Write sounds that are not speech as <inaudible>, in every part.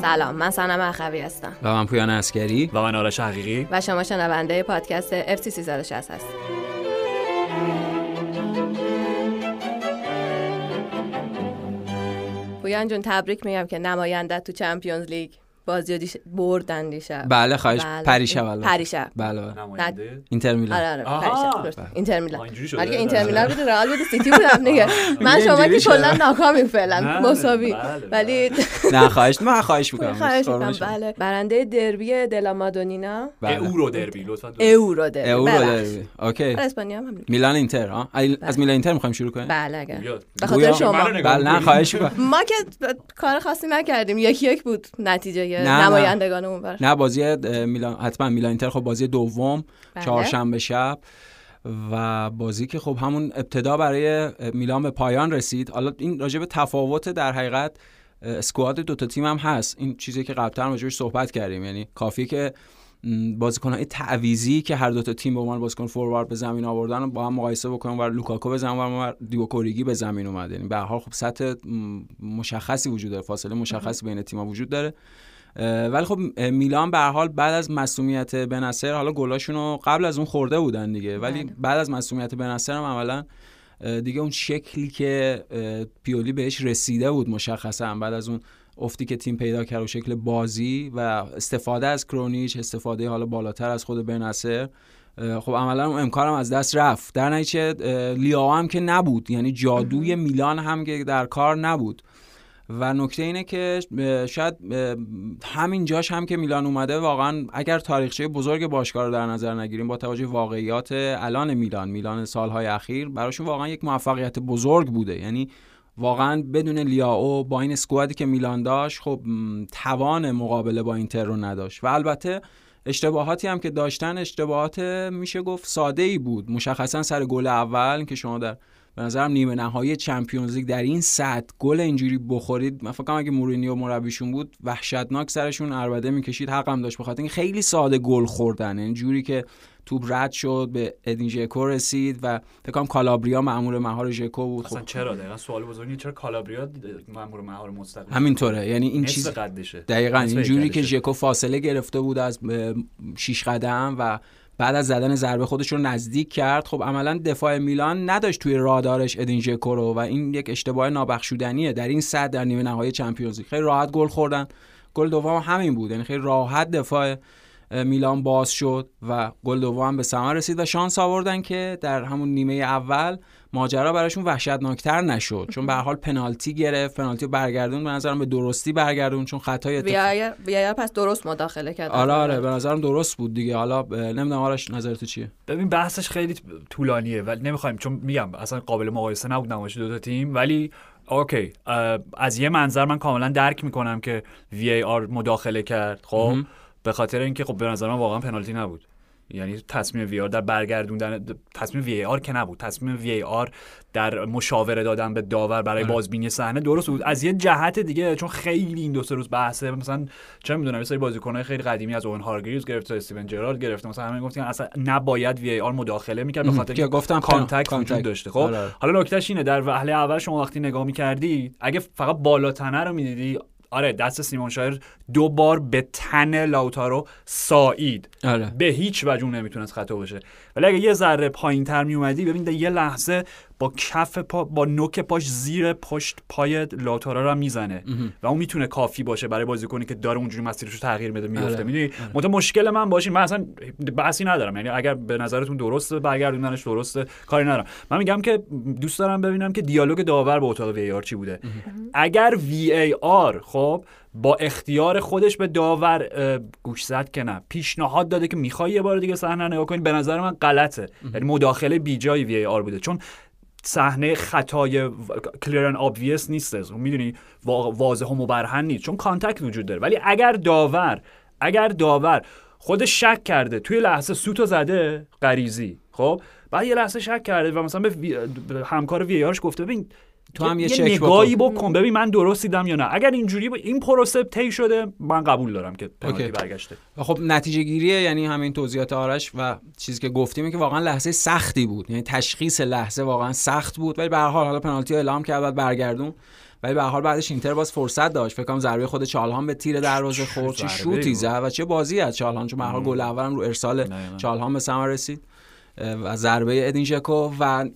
سلام من سنم اخوی هستم. و من پویان اسکری و من آرش حقیقی. و شما شنونده پادکست FC 360 هست پویان جون تبریک میگم که نماینده تو چمپیونز لیگ. بازی دیش... بردن دیشب. بله خواهش. بله. پریشب البته. پریشب. بله بله. نماینده؟ اینتر میلان. آره آره. درست. اینتر میلان. آه، اینجوری شده. ولی اینتر میلان بود رئال بود سیتی بودم دیگه. من شما که کلا شده. ناکامیم فعلا. بله، مساوی. بله، ولی <laughs> نه خواهش. من خواهش می‌کنم. خواهش می‌کنم. بله. برنده دربی دلا مادونینا. بله. اورو دربی لطفا اورو دربی. اورو. دربی. اوکی. آره، اسپانیا هم. میلان اینتر ها از میلان اینتر می‌خوایم شروع کنیم؟ بله اگر. گویا. به خاطر گویا. شما. بله نه؟ خواهش می‌کنم. ما که کار خاصی نکردیم. یکی یک بود نتیجه نه،. نمایندگان اونور نه بازی میلان حتما میلان اینتر. خب بازی دوم بله. چهارشنبه شب. و بازی که خب همون ابتدا برای میلان به پایان رسید. حالا این راجع به تفاوت در حقیقت اسکواد دوتا تیم هم هست. این چیزی که قبلا راجعش صحبت کردیم. یعنی کافیه که بازیکنهای تعویزی که هر دوتا تیم به عنوان بازیکن فوروارد به زمین آوردن با هم مقایسه بکنیم و لوکاکو به زمین و دیوکوریگی به زمین اومد. یعنی به هر حال خب سطح مشخصی وجود داره. فاصله مشخصی بین تیم‌ها وجود داره. ولی خب میلان به حال بعد از مسئولیت بنصر حالا گلاشون رو قبل از اون خورده بودن دیگه ولی بله. بعد از مسئولیت بنصر هم عملا اه، دیگه اون شکلی که پیولی بهش رسیده بود مشخصا بعد از اون افتی که تیم پیدا کرد و شکل بازی و استفاده از کرونیچ استفاده حالا بالاتر از خود بنصر خب عملا اون امکانم از دست رفت. در نتیجه لیاو هم که نبود یعنی جادوی میلان هم که در کار نبود. و نکته اینه که شاید همین جاش هم که میلان اومده واقعا اگر تاریخچه بزرگ باشگاه رو در نظر نگیریم با توجه واقعیات الان میلان میلان سالهای اخیر براشون واقعا یک موفقیت بزرگ بوده. یعنی واقعا بدون لیاو با این اسکوادی که میلان داشت خب توان مقابله با اینتر رو نداشت. و البته اشتباهاتی هم که داشتن اشتباهات میشه گفت ساده ای بود. مشخصا سر گل اول که شما در به نظرم نیمه نهایی چمپیونز لیگ در این سطح گل اینجوری بخورید. من فکر کنم اگه مورینیو مربیشون بود وحشتناک سرشون اربده می‌کشید. حقم داشت بخاطر اینکه خیلی ساده گل خوردن. یعنی جوری که توپ رد شد به ادین ژکو رسید و فکر کنم کالابریا مأمور مهار ژکو بود. اصلا خب. چرا؟ دقیقا سوال بزرگی چرا کالابریا مامور مهار مستقیم؟ همینطوره. یعنی این چیز قدشه. دقیقا اینجوری که. ژکو فاصله گرفته بود از اه، شیش قدم و بعد از زدن ضربه خودش رو نزدیک کرد. خب عملا دفاع میلان نداشت توی رادارش ادین ژکو رو و این یک اشتباه نابخشودنیه. در این سطح در نیمه نهایی چمپیونز لیگ. خیلی راحت گل خوردن. گل دوم هم همین بود. یعنی خیلی راحت دفاع میلان باز شد و گل دوم به ثمر رسید و شانس آوردن که در همون نیمه اول ماجرا براشون وحشتناکتر نشد. چون به هر حال پنالتی گرفت. پنالتی رو برگردون به نظرم به درستی برگردون چون خطای اتفاق وی پس درست مداخله کرد. آره آره. به نظرم درست بود دیگه. حالا نمی‌دونم آرش نظر تو چیه؟ ببین بحثش خیلی طولانیه. ولی نمی‌خوایم چون میگم اصلا قابل مقایسه نبود نمایش دو تا تیم. ولی اوکی. از یه منظر من کاملا درک می‌کنم که وی ای آر مداخله کرد. خب. به خاطر اینکه خب به نظر من واقعا پنالتی نبود. یعنی تصمیم وی آر در برگردوندن تصمیم وی آر که نبود تصمیم VAR در مشاوره دادن به داور برای آره. بازبینی صحنه درست بود از یه جهت دیگه چون خیلی این دو سه روز بحثه مثلا چه می‌دونم یه سری بازیکن‌های خیلی قدیمی از اون هارگریوز گرفت تا استیون جرارد گرفت مثلا همه گفتن اصلا نباید VAR مداخله می‌کرد به خاطر که گفتم contact. وجود داشته خب آره. حالا نکتهش اینه در وهله اول شما وقتی نگاه می‌کردی اگه فقط بالاتنه رو می‌دیدی آره دست سیمون کیر دو بار به تن لاوتارو سایید آره. به هیچ وجه نمی‌تونست خطا باشه. ولی اگه یه ذره پایین تر می اومدی ببین یه لحظه با کف پا با نوک پاش زیر پشت پای لاتارا رو می‌زنه. و اون می‌تونه کافی باشه برای بازیکنی که داره اونجوری مسیرش رو تغییر بده میفته آره. می‌دونی؟ مت مشکل من باشین من اصلا بحثی ندارم. یعنی اگر به نظرتون درسته برگردوندنش درسته کاری ندارم. من میگم که دوست دارم ببینم که دیالوگ داور با اتاق وی آر چی بوده. اگر VAR خب با اختیار خودش به داور گوش زد که نه. پیشنهاد داده که می‌خوای یه بار دیگه صحنه نگاه کنی. به نظر من غلطه. یعنی مداخله بیجای VAR بوده. چون صحنه خطای clear and obvious نیست می‌دونی؟ واضح و مبرهن نیست. چون contact وجود داره. ولی اگر داور اگر داور خودش شک کرده توی لحظه سوتو زده غریزی خب؟ بعد یه لحظه شک کرده و مثلا به همکار VAR ش گفته ببین تو هم یه, یه چک نگاهی بکن. ببین من درست دیدم یا نه. اگر اینجوری با این پروسه طی شده من قبول دارم که پنالتی اوکی. برگشته خب نتیجه گیریه یعنی همین توضیحات آرش و چیزی که گفتیم که واقعا لحظه سختی بود. یعنی تشخیص لحظه واقعا سخت بود ولی به هر حال حالا پنالتی اعلام کرد بعد برگردون. ولی به حال بعدش اینتر باز فرصت داشت. فکر کنم ضربه خود چالهان به تیر دروازه خورد. چه شوتی. زد و چه بازی از چالهان؟ چون به گل اولم رو ارسال. چالهان به ثمر رسید. و ضربه ادین ژکو و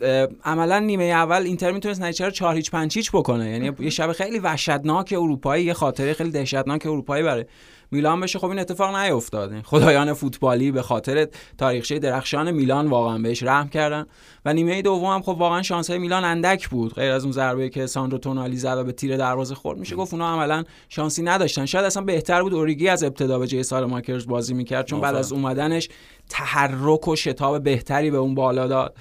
عملا نیمه اول اینتر می‌تونست نتیجه رو 4 هیچ 5 هیچ بکنه. یعنی یه شب خیلی وحشتناک اروپایی یه خاطره خیلی دهشتناک اروپایی برای میلان بشه. خب این اتفاق نیفتاد خدایان فوتبالی به خاطر تاریخچه درخشان میلان واقعا بهش رحم کردن. و نیمه دوم هم خب واقعا شانس های میلان اندک بود. غیر از اون ضربه که ساندرو تونالی زد و به تیر دروازه خورد میشه گفت اونا عملا شانسی نداشتن. شاید اصلا بهتر بود اوریگی از ابتدا به جای سال ماکرز بازی می‌کرد چون بعد از اومدنش تحرک و شتاب بهتری به اون بالا داد.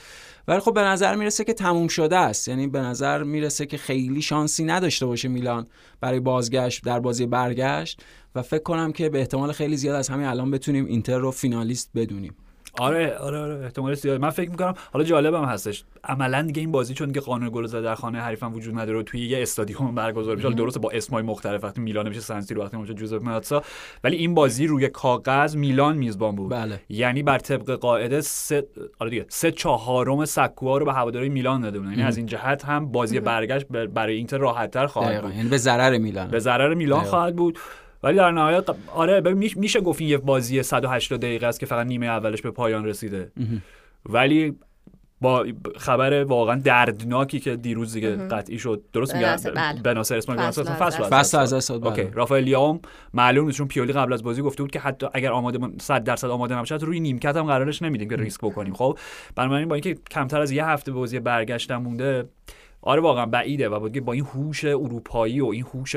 ولی خب به نظر می‌رسه که تموم شده است. یعنی به نظر می‌رسه که خیلی شانسی نداشته باشه میلان برای بازگشت در بازی برگشت. و فکر کنم که به احتمال خیلی زیاد از همین الان بتونیم اینتر رو فینالیست بدونیم. آره آره آره احتمال زیاد. من فکر می‌کنم حالا جالبم هستش. عملا دیگه این بازی چون دیگه قانون گل زدن در خانه حریفم وجود نداره توی یه استادیوم برگزار میشه. حالا درسته با اسمای مختلف وقتی میلان میشه سنسیرو وقتی میشه جوزپ ماتسا. ولی این بازی روی کاغذ میلان میزبان بود. بله. یعنی بر طبق قاعده سه آره دیگه سه چهارم سکوها رو به هواداری میلان داده بودن. یعنی از این جهت هم بازی برگشت بر- برای اینتر راحت‌تر خواهد دقیقا. بود. یعنی به ضرر میلان. به ضرر میلان. خواهد بود. ولی در نهایت آره ببین میش- میشه گفت این یه بازی 180 دقیقه است که فقط نیمه اولش به پایان رسیده. ولی با خبر واقعا دردناکی که دیروز دیگه قطعی شد درست میگم بناصر، بله. بناصر اسماعیل فصل بناصر از فصل. فصل از دست داد، اوکی بله. رافائل لیام معلوم چون پیولی قبل از بازی گفته بود که حتی اگر آماده 100 درصد آماده نباشه روی نیمکت هم قرارش نمیدیم که ریسک بکنیم. خب بنابراین با اینکه کمتر از یه هفته بازی برگشتن مونده آره واقعا بعیده و با- با این هوش اروپایی و این هوش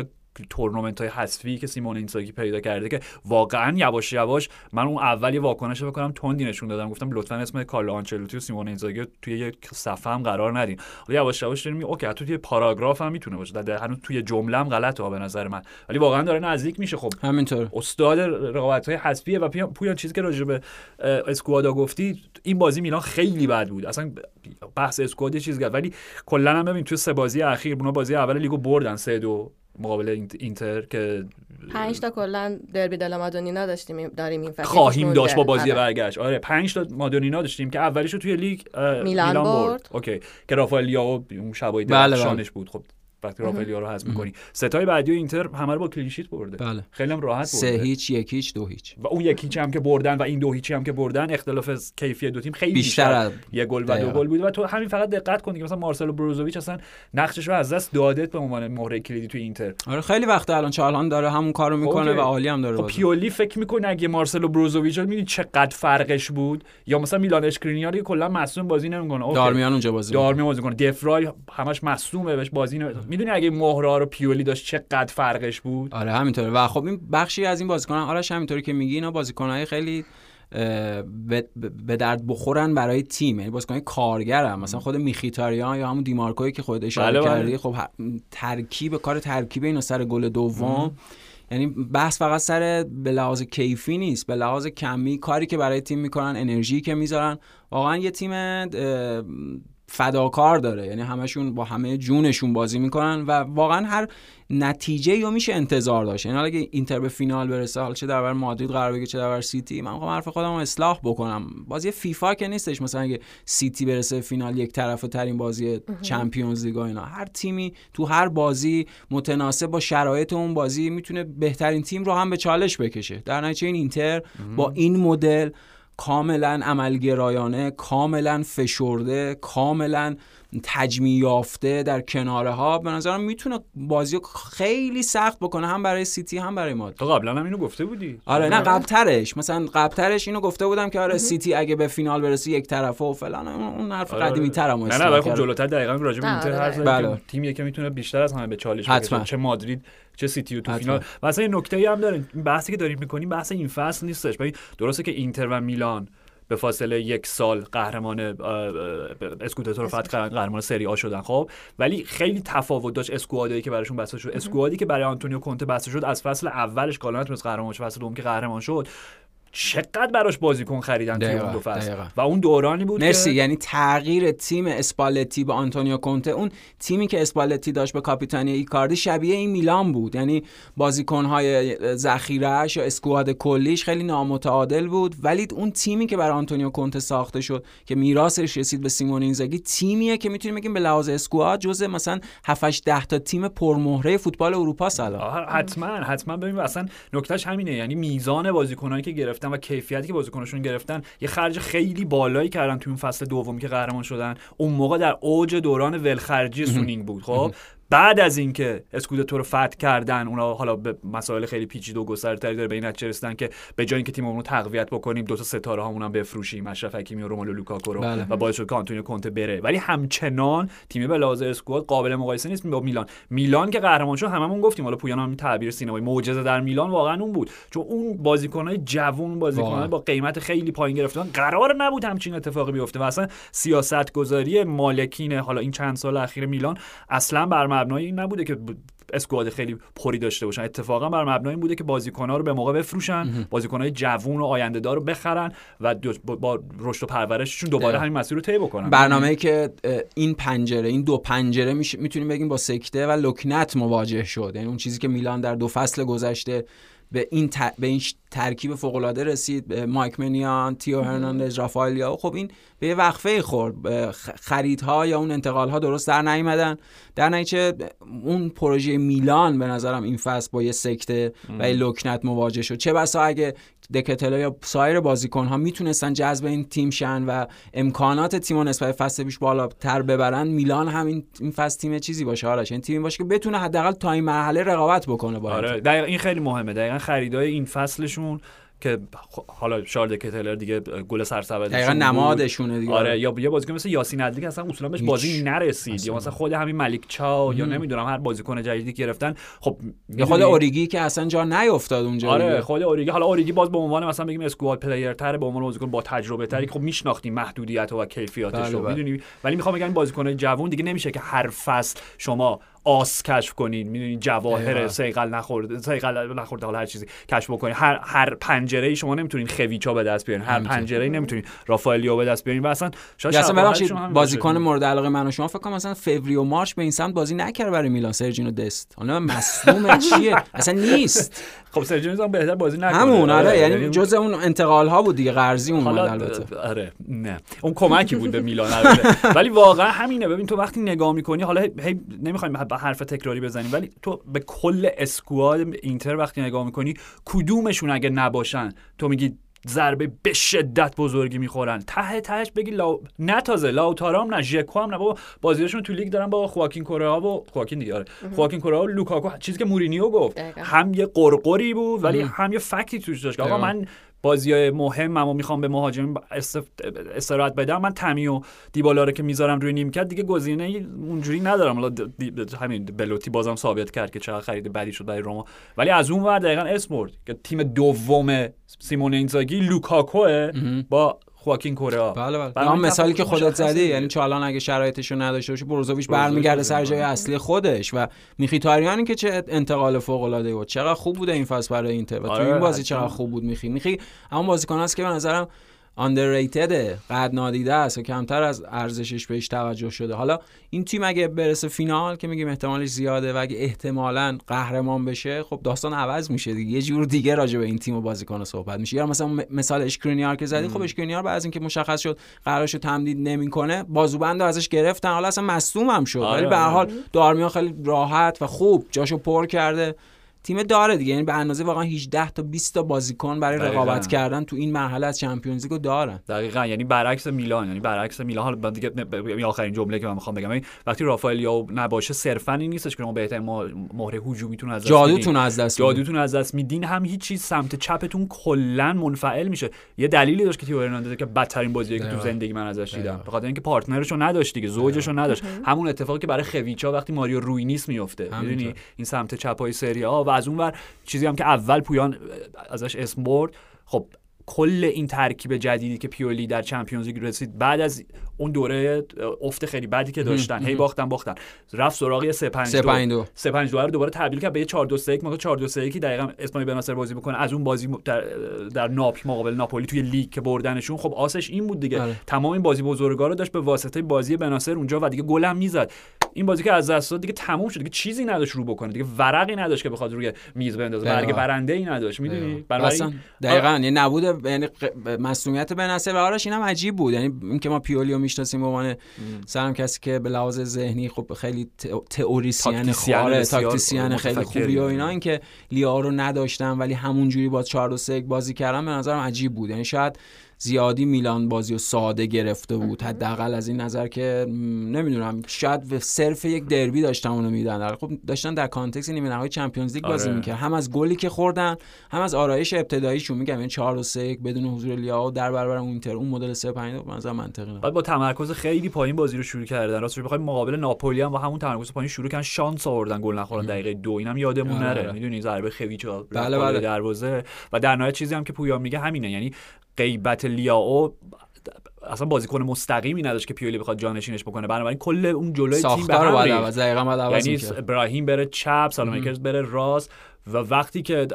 تورنمنت های حذفی که سیمونه اینزاگی پیدا کرده که واقعا یواش یواش من اون اول یه واکنش بکنم تندی نشون دادم. گفتم لطفا اسم کارلو آنچلوتی و سیمونه اینزاگی توی یک صفحه هم قرار ندین. حالا یواش یواش داریم okay حتی توی پاراگراف هم می‌تونه باشه. در هنوز توی جمله هم غلطه ها به نظر من. ولی واقعا داره نزدیک میشه. خب همینطور استاد رقابت های حذفیه و پویان چیزی که راجع به squad ا گفتی این بازی میلان خیلی بد بود. اصلا بحث squad چیز کرد ولی کلا هم ببین توی سه بازی اخیر اونا بازی اول لیگو بردن سه دو. مقابل اینت- اینتر که پنج تا کلا دربی دلا مادونینا داشتیم داریم این فصل خواهیم داشت با. بازی آره. برگشت آره پنج تا مادونینا داشتیم که اولیش رو توی لیگ میلان میلان برد. برد. okay که رافائل لیاو اون شبای بله، بله. درخشانش بود خب وقتی رافائل لیاو رو حذف می‌کنی. ستای بعدی و اینتر همه رو با clean sheet برده. بله. خیلی هم راحت سه برده. هیچ یک هیچ دو هیچ. و اون یکی هم که بردن و این دو هیچی هم که بردن اختلاف از کیفیت دو تیم خیلی بیشتر از- یه گل و دو. گل بود و تو همین فقط دقت کن که مثلا مارسلو بروزوویچ اصلا نقشش رو از دست داده به عنوان مهره کلیدی توی اینتر. آره خیلی وقت الان چالهان داره همون کارو می‌کنه okay. و عالی هم داره خب. پیولی فکر می‌کنه اگه مارسلو بروزوویچ رو می‌دونی چقدر فرقش بود؟ یا مثلا میلان اشکرینیار که کلا مصدوم بازی نمی‌کنه. دارمیان اونجا بازی. دارمیان بازی کنه دفرای همش مصدومه بهش بازی می‌دونی اگه مهره رو پیولی داشت چقدر فرقش بود؟ آره همینطوره. و خب این بخشی از این بازیکنان آرش همینطوری که میگی اینا بازیکنهای خیلی به درد بخورن برای تیم. یعنی بازیکن کارگرن. مثلا خود میخیتاریان یا همون دیمارکوی که خود اشاره بله، بله. کردی خب ترکیب کار ترکیب اینا سر گل دوم. یعنی بحث فقط سر به لحاظ کیفی نیست. به لحاظ کمی کاری که برای تیم می‌کنن انرژی که می‌ذارن. واقعا یه تیم فداکار داره. یعنی همشون با همه جونشون بازی می‌کنن و واقعا هر نتیجه رو میشه انتظار داشت. یعنی حالا اگه اینتر به فینال برسه حالا چه در مادرید قرار بگیره چه در سیتی من می‌خوام حرف خودم رو اصلاح بکنم. بازی فیفا که نیستش. مثلا اگه سیتی برسه فینال یک طرفه ترین بازی چمپیونز لیگ اینا. هر تیمی تو هر بازی متناسب با شرایط اون بازی می‌تونه بهترین تیم رو هم به چالش بکشه. در نتیجه این اینتر با این مدل کاملا عملگرایانه کاملا فشرده کاملا تجمیع یافته در کناره ها به نظرم می‌تونه بازی رو خیلی سخت بکنه هم برای سیتی هم برای مادرید. تو قبلا هم اینو گفته بودی. آره نه قبلترش. مثلا قبلترش اینو گفته بودم که آره سیتی اگه به فینال برسه یک طرفه و فلان اون حرف آره، قدیمی ترم نه نه ولی خب جلوتر دقیقاً راجع به اینتر آره، حرف بله. زدیم. بله. که تیمیه که می‌تونه بیشتر از همه به چالش. بکشه چه مادرید چه سیتی و تو حتما. فینال. و اصلا یه نکته هم داریم. بحثی که داریم می‌کنیم بحث این فصل نیستش. ببین درسته که اینتر و میلان به فاصله یک سال قهرمان اسکودتو رو فتح کردن قهرمان سری آ شدن خب. ولی خیلی تفاوت داشت squad ایی که براشون بسته شد. squad ی که برای آنتونیو کونته بسته شد از فصل اولش کالا نتونست قهرمان شه فصل دوم که قهرمان شد. چقدر براش بازیکن خریدن توی اون دو فصل؟ دقیقاً. و اون دورانی بود مرسی که یعنی تغییر تیم اسپالتی به آنتونیو کونته. اون تیمی که اسپالتی داشت به کاپیتانی ایکاردی شبیه این میلان بود. یعنی بازیکنهای ذخیره‌اش یا squad کلیش خیلی نامتعادل بود. ولی اون تیمی که برای آنتونیو کونته ساخته شد که میراثش رسید به سیمونه اینزاگی تیمیه که می‌تونیم بگیم به لحاظ squad جزء مثلا 7 10 تا تیم پرمهره فوتبال اروپا سلام آه، حتما حتما. ببین اصلا نکتهش همینه. یعنی میزان بازیکنانی که گرفتن و کیفیتی که بازیکناشون گرفتن یه خرج خیلی بالایی کردن تو اون فصل دومی که قهرمان شدن. اون موقع در اوج دوران ولخرجی سونینگ بود خب؟ بعد از اینکه اسکودتو رو فتح کردن اونا حالا به مسائل خیلی پیچیده و گسترده‌تری داره به این نتیجه رسیدن که به جای اینکه تیممون رو تقویت بکنیم دو تا ستاره هامون هم بفروشیم اشرف حکیمی و روملو لوکاکو رو بله. و باعث شد که آنتونیو کونته بره ولی همچنان تیم به لحاظ squad قابل مقایسه نیست با میلان میلان که قهرمان شد هممون گفتیم حالا پویان هم تعبیر سینمایی معجزه در میلان واقعا اون بود چون اون بازیکنای جوون بازیکنای واقعا. با قیمت خیلی پایین گرفتن قرار نبود همچین اتفاقی بیفته و اصلا سیاست گذاری مالکین حالا این چند سال اخیر میلان اصلا بر مبنای این نبوده که اسکواد خیلی پری داشته باشن. اتفاقا بر مبنای این بوده که بازیکن‌ها رو به موقع بفروشن بازیکن‌های جوون و آینده دار رو بخرن و با- رشد و پرورششون دوباره. همین مسیر رو طی بکنن. برنامه که این پنجره این دو پنجره میش- می‌تونیم بگیم با سکته و لکنت مواجه شد. یعنی اون چیزی که میلان در دو فصل گذشته به این ت- به این ترکیب فوق العاده رسید. به مایک منیان تیو هرناندز رافائلیا خب این به یه وقفه خورد. خریدها یا اون انتقالها درست در نیومدن. در نتیجه اون پروژه میلان به نظرم این فصل با یه سکته و یه لکنت مواجه شد. چه بسا اگه دکتلا یا سایر بازیکن ها می‌تونستن جذب این تیم شن و امکانات تیم رو نسبت فصل پیش بالاتر ببرن میلان هم این فصل تیم چیزی باشه آرش این تیمی باشه که بتونه حداقل تا این مرحله رقابت بکنه با آره. دقیقا این خیلی مهمه دقیقا خریدای این فصلشون که حالا شارل دکتلاره دیگه گل سرسبد دقیقا نمادشونه دیگه. آره یا یه بازیکن مثل یاسین عدلی که اصلا اصولا بهش. بازی نرسید. اصلا. یا مثلا خود همین مالیک تیاو یا نمی‌دونم هر بازیکن جدیدی که گرفتن. خب یا خود اوریگی که اصلا جا نیافتاد اونجا آره دیگه. خود اوریگی. حالا اوریگی باز به عنوان مثلا بگیم squad player تر به عنوان بازیکن با تجربه تری که خب میشناختیم محدودیت و کیفیاتش رو بله، بله. می‌دونی؟ ولی می‌خوام بگم بازیکن جوان دیگه نمیشه که هر فصل شما آس کشف کنین. می‌دونی جواهر. صیقل نخورده صیقل نخورده حالا هر چیزی کشف بکنین. هر هر پنجره ای شما نمی‌تونین خویچا به دست بیارین. هر. پنجره ای نمی‌تونین. رافائلیو به دست بیارین. و اصلا شاید اصلا ببخشید بازیکن. مورد علاقه من و شما فکر کنم مثلا فوریه و مارچ به این سمت بازی نکرد برای میلان. سرجینو دست. حالا مصدوم چیه؟ اصلا نیست. خب سرجینو هم بهتر بازی نکنه. همون آره. یعنی جزء اون انتقال ها بود دیگه قرضی حالا البته. آره. نه. اون کمکی بود به میلان ولی واقعا همینه. ببین تو وقتی نگاه می‌کنی حالا هی نمی‌خوایم حرف تکراری بزنیم. ولی تو به کل اسکواد اینتر وقتی نگاه می‌کنی کدومشون اگه نباشن تو میگی ضربه به شدت بزرگی می‌خورن. ته تهش بگی لاو... نه تازه لاوتارا هم نه ژکو هم نه. بابا بازیاشون تو لیگ دارن با خواکین کورئا و خواکین دیگه آره. خواکین کورئا و لوکاکو چیزی که مورینیو گفت. دقیقاً. هم یه غرغری بود ولی هم یه fact ی توش داشت آقا. من بازی های مهمم و می‌خوام به مهاجم. استراحت بدم. من تمی و دیبالا رو که می‌ذارم روی نیمکت دیگه گزینه اونجوری ندارم. حالا همین بلوتی بازم ثابت کرد که چقدر خرید بدی شد برای روما ولی از اون ور دقیقا اسم برد که تیم دوم سیمون اینزاگی لوکاکوه با خواکین کورا بله بله برای مثالی که خودت زدی. یعنی چالان اگه شرایطش رو نداشته باشه بروزوویچ برمیگرده بازی سر جای. اصلی خودش و میخیتاریانی که چه انتقال فوق العاده بود چقدر خوب بوده این فصل برای اینتر و تو آره، این بازی حتما. چقدر خوب بود میخی میخی همون بازیکن است که به نظرم underrated قد نادیده است و کمتر از ارزشش بهش توجه شده. حالا این تیم اگه برسه فینال که میگیم احتمالش زیاده و اگه احتمالاً قهرمان بشه خب داستان عوض میشه دیگه. یه جور دیگه راجع به این تیم و بازیکن صحبت میشه. یا مثلا مثال اشکرینیار که زدی خب اشکرینیار بعد از اینکه مشخص شد قرارش رو تمدید نمی‌کنه بازوبند ازش گرفتن. حالا اصلا مصدوم هم شد. آره، ولی به هر آره. حال دارمیان خیلی راحت و خوب جاشو پر کرده. تیم داره دیگه. یعنی به اندازه واقعا 18 تا 20 تا بازیکن برای دقیقاً. رقابت کردن تو این مرحله از چمپیونز لیگو دارن دقیقا. یعنی برعکس میلان. یعنی برعکس میلان. حالا من دیگه آخرین جمله که من می‌خوام بگم. این وقتی رافائل یا نباشه صرفا این نیستش که ما بهترین ما- مهره هجومیتون از دست جادوتون. از دست میدین. جادوتون از دست میدین. هم هیچ چیز سمت چپتون کلا منفعل میشه. یه دلیلی داشت که تیو هرناندز که بدترین بازیه که تو. زندگی من ازش دیدم. به خاطر اینکه پارتنرشو نداشت دیگه. زوجشو نداشت. همون اتفاقی که برای خویچا وقتی ماریو روی نیست میفته. می‌دونی؟ این سمت چپای سری ها و از اون ور چیزی هم که اول پویان ازش اسم برد. خب کل این ترکیب جدیدی که پیولی در چمپیونز لیگ رسید بعد از اون دوره افت خیلی بعدی که داشتن هی باختن باختن. رفت سراغ 3 5 2 3 5 2 رو دوباره تبدیل کرد به 4 2 3 1 موقع 4 2 3 1 دقیقاً اسماعیل بناصر بازی بکنه؟ از اون بازی در, در ناپی مقابل ناپولی توی لیگ که بردنشون خب آسش این بود دیگه. آره. تمام این بازی بزرگا رو داشت به واسطه بازی بناصر اونجا و دیگه گلم می‌زد. این بازی که از دست داد دیگه تموم شد دیگه چیزی نداشت رو بکنه دیگه ورقی نداشت که بخواد روی میز بندازه برگ برنده ای نداشت می‌دونی؟ برای دقیقاً یعنی نبود یعنی مسئولیت بناصر و آرش اینم عجیب بود. یعنی اینکه ما پیولیو می‌شناسیم به عنوان سرم کسی که به لحاظ ذهنی خب خیلی تئوریسین خاره تاکتیسین خیلی خوبی و اینا. اینکه لیا رو نداشتن ولی همونجوری با 4 2 بازی کردن به نظرم عجیب بود. یعنی شاید زیادی میلان بازی و ساده گرفته بود. حداقل از این نظر که نمی‌دونم شاید صرف یک دربی داشتن اونو میدن خب داشتن در کانتکست نیمه نهایی چمپیونز لیگ بازی آره. می‌کرد هم از گلی که خوردن هم از آرایش ابتداییشون. میگم این 4 و 3 بدون حضور لیاو در برابر اون اینتر. اون مدل 3 5 مثلا منطقی نه با تمرکز خیلی پایین بازی رو شروع کردن. راستش بخوایم مقابل ناپولی هم با همون تمرکز پایین شروع کردن شانس آوردن گل نخورن. دقیقه دو. اینم یادمون آره. نره. می‌دونی ضربه خویچ بله بله. دروازه. و در نهایت چیزی هم که پویا میگه همینه. یعنی غیبت لیاو اصلا بازیکن مستقیمی نداشت که پیولی بخواد جانشینش بکنه. بنابراین کل اون جلوی تیم به هم یعنی ابراهیم بره چپ سالمیکرز بره راست و وقتی که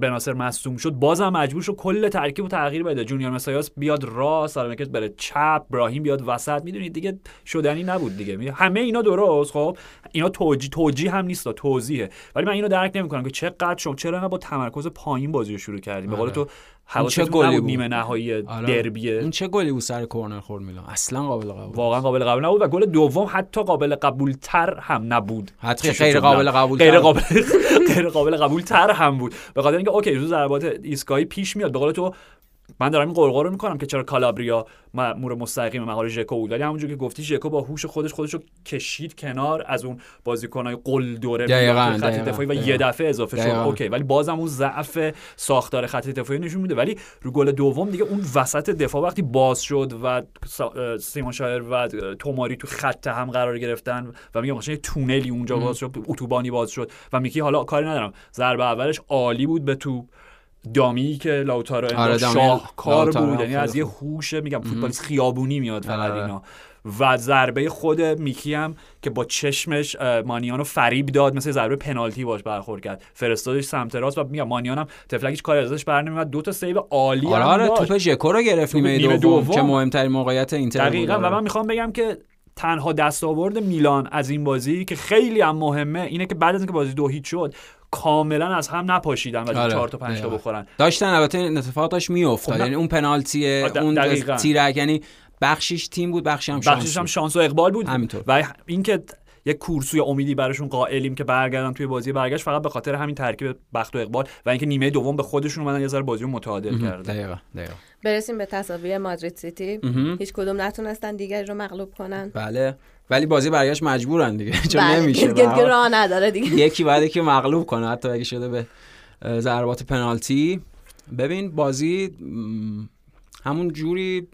بناصر مصدوم شد بازم مجبور شد کل ترکیب و تغییر بده. جونیور مسایاس بیاد راست سالمیکرز بره چپ ابراهیم بیاد وسط. می‌دونید دیگه شدنی نبود دیگه. همه اینا درست خب؟ اینا توجی توجی هم نیست توضیحه. ولی من اینو درک نمی‌کنم که چقدر شما چرا با تمرکز پایین بازی رو شروع کردیم؟ به قول آره. تو چه گلی بود؟ نیمه نهایی آره. دربیه این چه گلی بود سر کورنر خورد میلان؟ اصلا قابل قبول واقعا قابل قبول نبود و گل دوم حتی قابل قبول تر هم نبود. حتی غیر قابل قبول <laughs> غیر قابل غیر قابل قبول تر هم بود. به خاطر اینکه okay رو ضربات ایستگاهی پیش میاد. به قول تو من دارم این غرغر رو می‌کنم که چرا کالابریا مامور مستقیم مقابل ژکو بود. ولی همونجوری که گفتی ژکو با هوش خودش خودش رو کشید کنار از اون بازیکنای غول دور خط دفاعی و یه دفعه اضافه شد. okay ولی بازم اون ضعف ساختار خط دفاعی نشون میده. ولی رو گل دوم دیگه اون وسط دفاع وقتی باز شد و سیمون کیر و توماری تو خط هم قرار گرفتن و میگم مثلا تونلی اونجا باز شد اتوبانی باز شد و میکی حالا کاری ندارم. ضربه اولش عالی بود به تو dummy ی که لاوتارو آره شاهکار بود یعنی از یه هوش میگم فوتبالیست خیابونی میاد فقط آره. اینا. و ضربه خود میکی هم که با چشمش مانیان رو فریب داد مثل ضربه پنالتی باش برخورد کرد. فرستادش سمت راست و میگم مانیان هم طفلک هیچ کاری ازش برنمیاد دو تا save عالی آره آره توپ ژکو رو گرفت نیمه دوم که مهمترین موقعیت اینتر دقیقاً. و من می‌خوام بگم که تنها دستاورد میلان از این بازی که خیلی هم مهمه اینه که بعد از اینکه بازی دو هیچ شد کاملا از هم نپاشیدن و آره. 4 تا 5 تا بخورن. داشتن البته این اتفاق داشت میافتاد. خب یعنی اون پنالتی اون تیرک یعنی بخشش تیم بود بخشی هم شانس بخشش هم شانس و اقبال بود. همینطور. و اینکه یک کورسوی امیدی براشون قائلیم که برگردن توی بازی برگشت فقط به خاطر همین ترکیب بخت و اقبال و اینکه نیمه دوم به خودشون اومدن یه ذره بازی رو متعادل کردن. دقیقاً دقیقاً. برسیم به تساوی مادرید سیتی. هیچ کدوم نتونستن دیگری رو مغلوب کنن. بله. ولی بازی برگشت مجبورن دیگه <laughs> چون بله. نمیشه. دیگه راه نداره دیگه. <laughs> یکی بعد که مغلوب کنه حتی اگه شده به ضربات پنالتی. ببین بازی همون جوری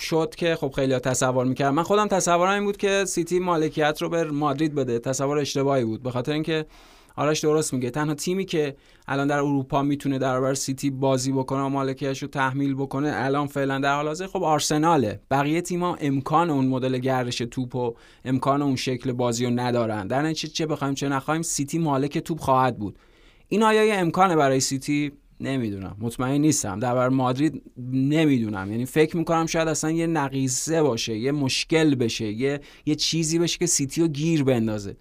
شد که خب خیلی تصور می‌کرد من خودم تصورم این بود که سیتی مالکیت رو به مادرید بده. تصور اشتباهی بود. به خاطر اینکه آرش درست میگه. تنها تیمی که الان در اروپا می‌تونه در برابر سیتی بازی بکنه و مالکیتش رو تحمیل بکنه الان فعلا در حال حاضر. خب آرسناله. بقیه تیم‌ها امکان اون مدل گردش توپ و امکان اون شکل بازی رو ندارن. در نتیجه چه بخوایم چه نخوایم سیتی مالک توپ خواهد بود. این آیا یه امکانه برای سیتی؟ نمی‌دونم. مطمئن نیستم. در برابر مادرید نمی‌دونم. یعنی فکر می‌کنم شاید اصلا یه نقیصه باشه یه مشکل بشه یه یه چیزی بشه که سیتی رو گیر بندازه.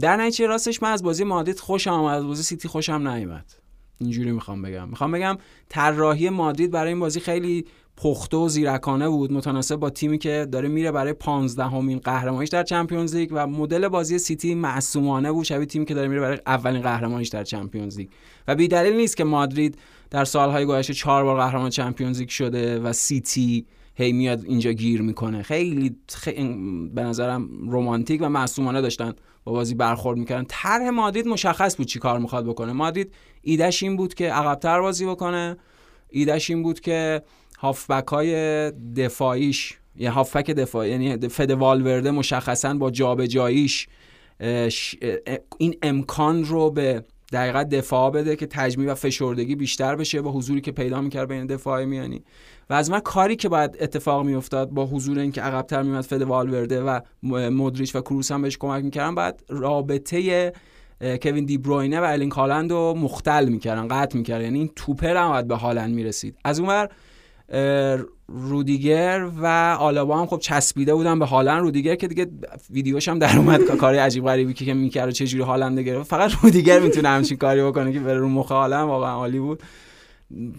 در نتیجه راستش من از بازی مادرید خوشم آمد از بازی سیتی خوشم نیومد. اینجوری می‌خوام بگم. می‌خوام بگم طراحی مادرید برای این بازی خیلی پخته و زیرکانه بود. متناسب با تیمی که داره میره برای 15 همین قهرمانیش در Champions League و مدل بازی سیتی معصومانه بود. شبیه تیمی که داره میره برای اولین قهرمانیش در Champions League. و بی دلیل نیست که مادرید در سالهای گذشته چهار بار قهرمان Champions League شده و سیتی هی میاد اینجا گیر می‌کنه. خیلی, خیلی به نظرم رمانتیک و معصومانه داشتن با بازی برخورد می‌کردن. طرح مادرید مشخص بود چی کار می‌خواد بکنه. مادرید ایدش این بود که عقبتر بازی بکنه. ایدش این بود که هافبک های دفاعیش یعنی هافبک دفاعی یعنی فد والورده مشخصا با جابجاییش این امکان رو به دقیقا دفاع بده که تجمیع و فشردگی بیشتر بشه با حضوری که پیدا می‌کرد بین دفاع میانی. و از من کاری که باید اتفاق میافتاد با حضور اینکه عقبتر میمد فد والورده و مودریچ و کروس هم بهش کمک می‌کردن بعد رابطه کوین دی بروینه و الین هالند رو مختل می‌کردن قطع می‌کردن. یعنی این توپر هم باید به هالند می‌رسید. از اونور رودیگر و آلابا هم خب چسبیده بودن به هالند. رودیگر که دیگه ویدیوش هم در اومد کاری عجیب غریبی که می‌کرد چه جوری هالند گرفت. فقط رودیگر می‌تونه همچین کاری بکنه که بره رو مخ هالند واقعا عالی بود.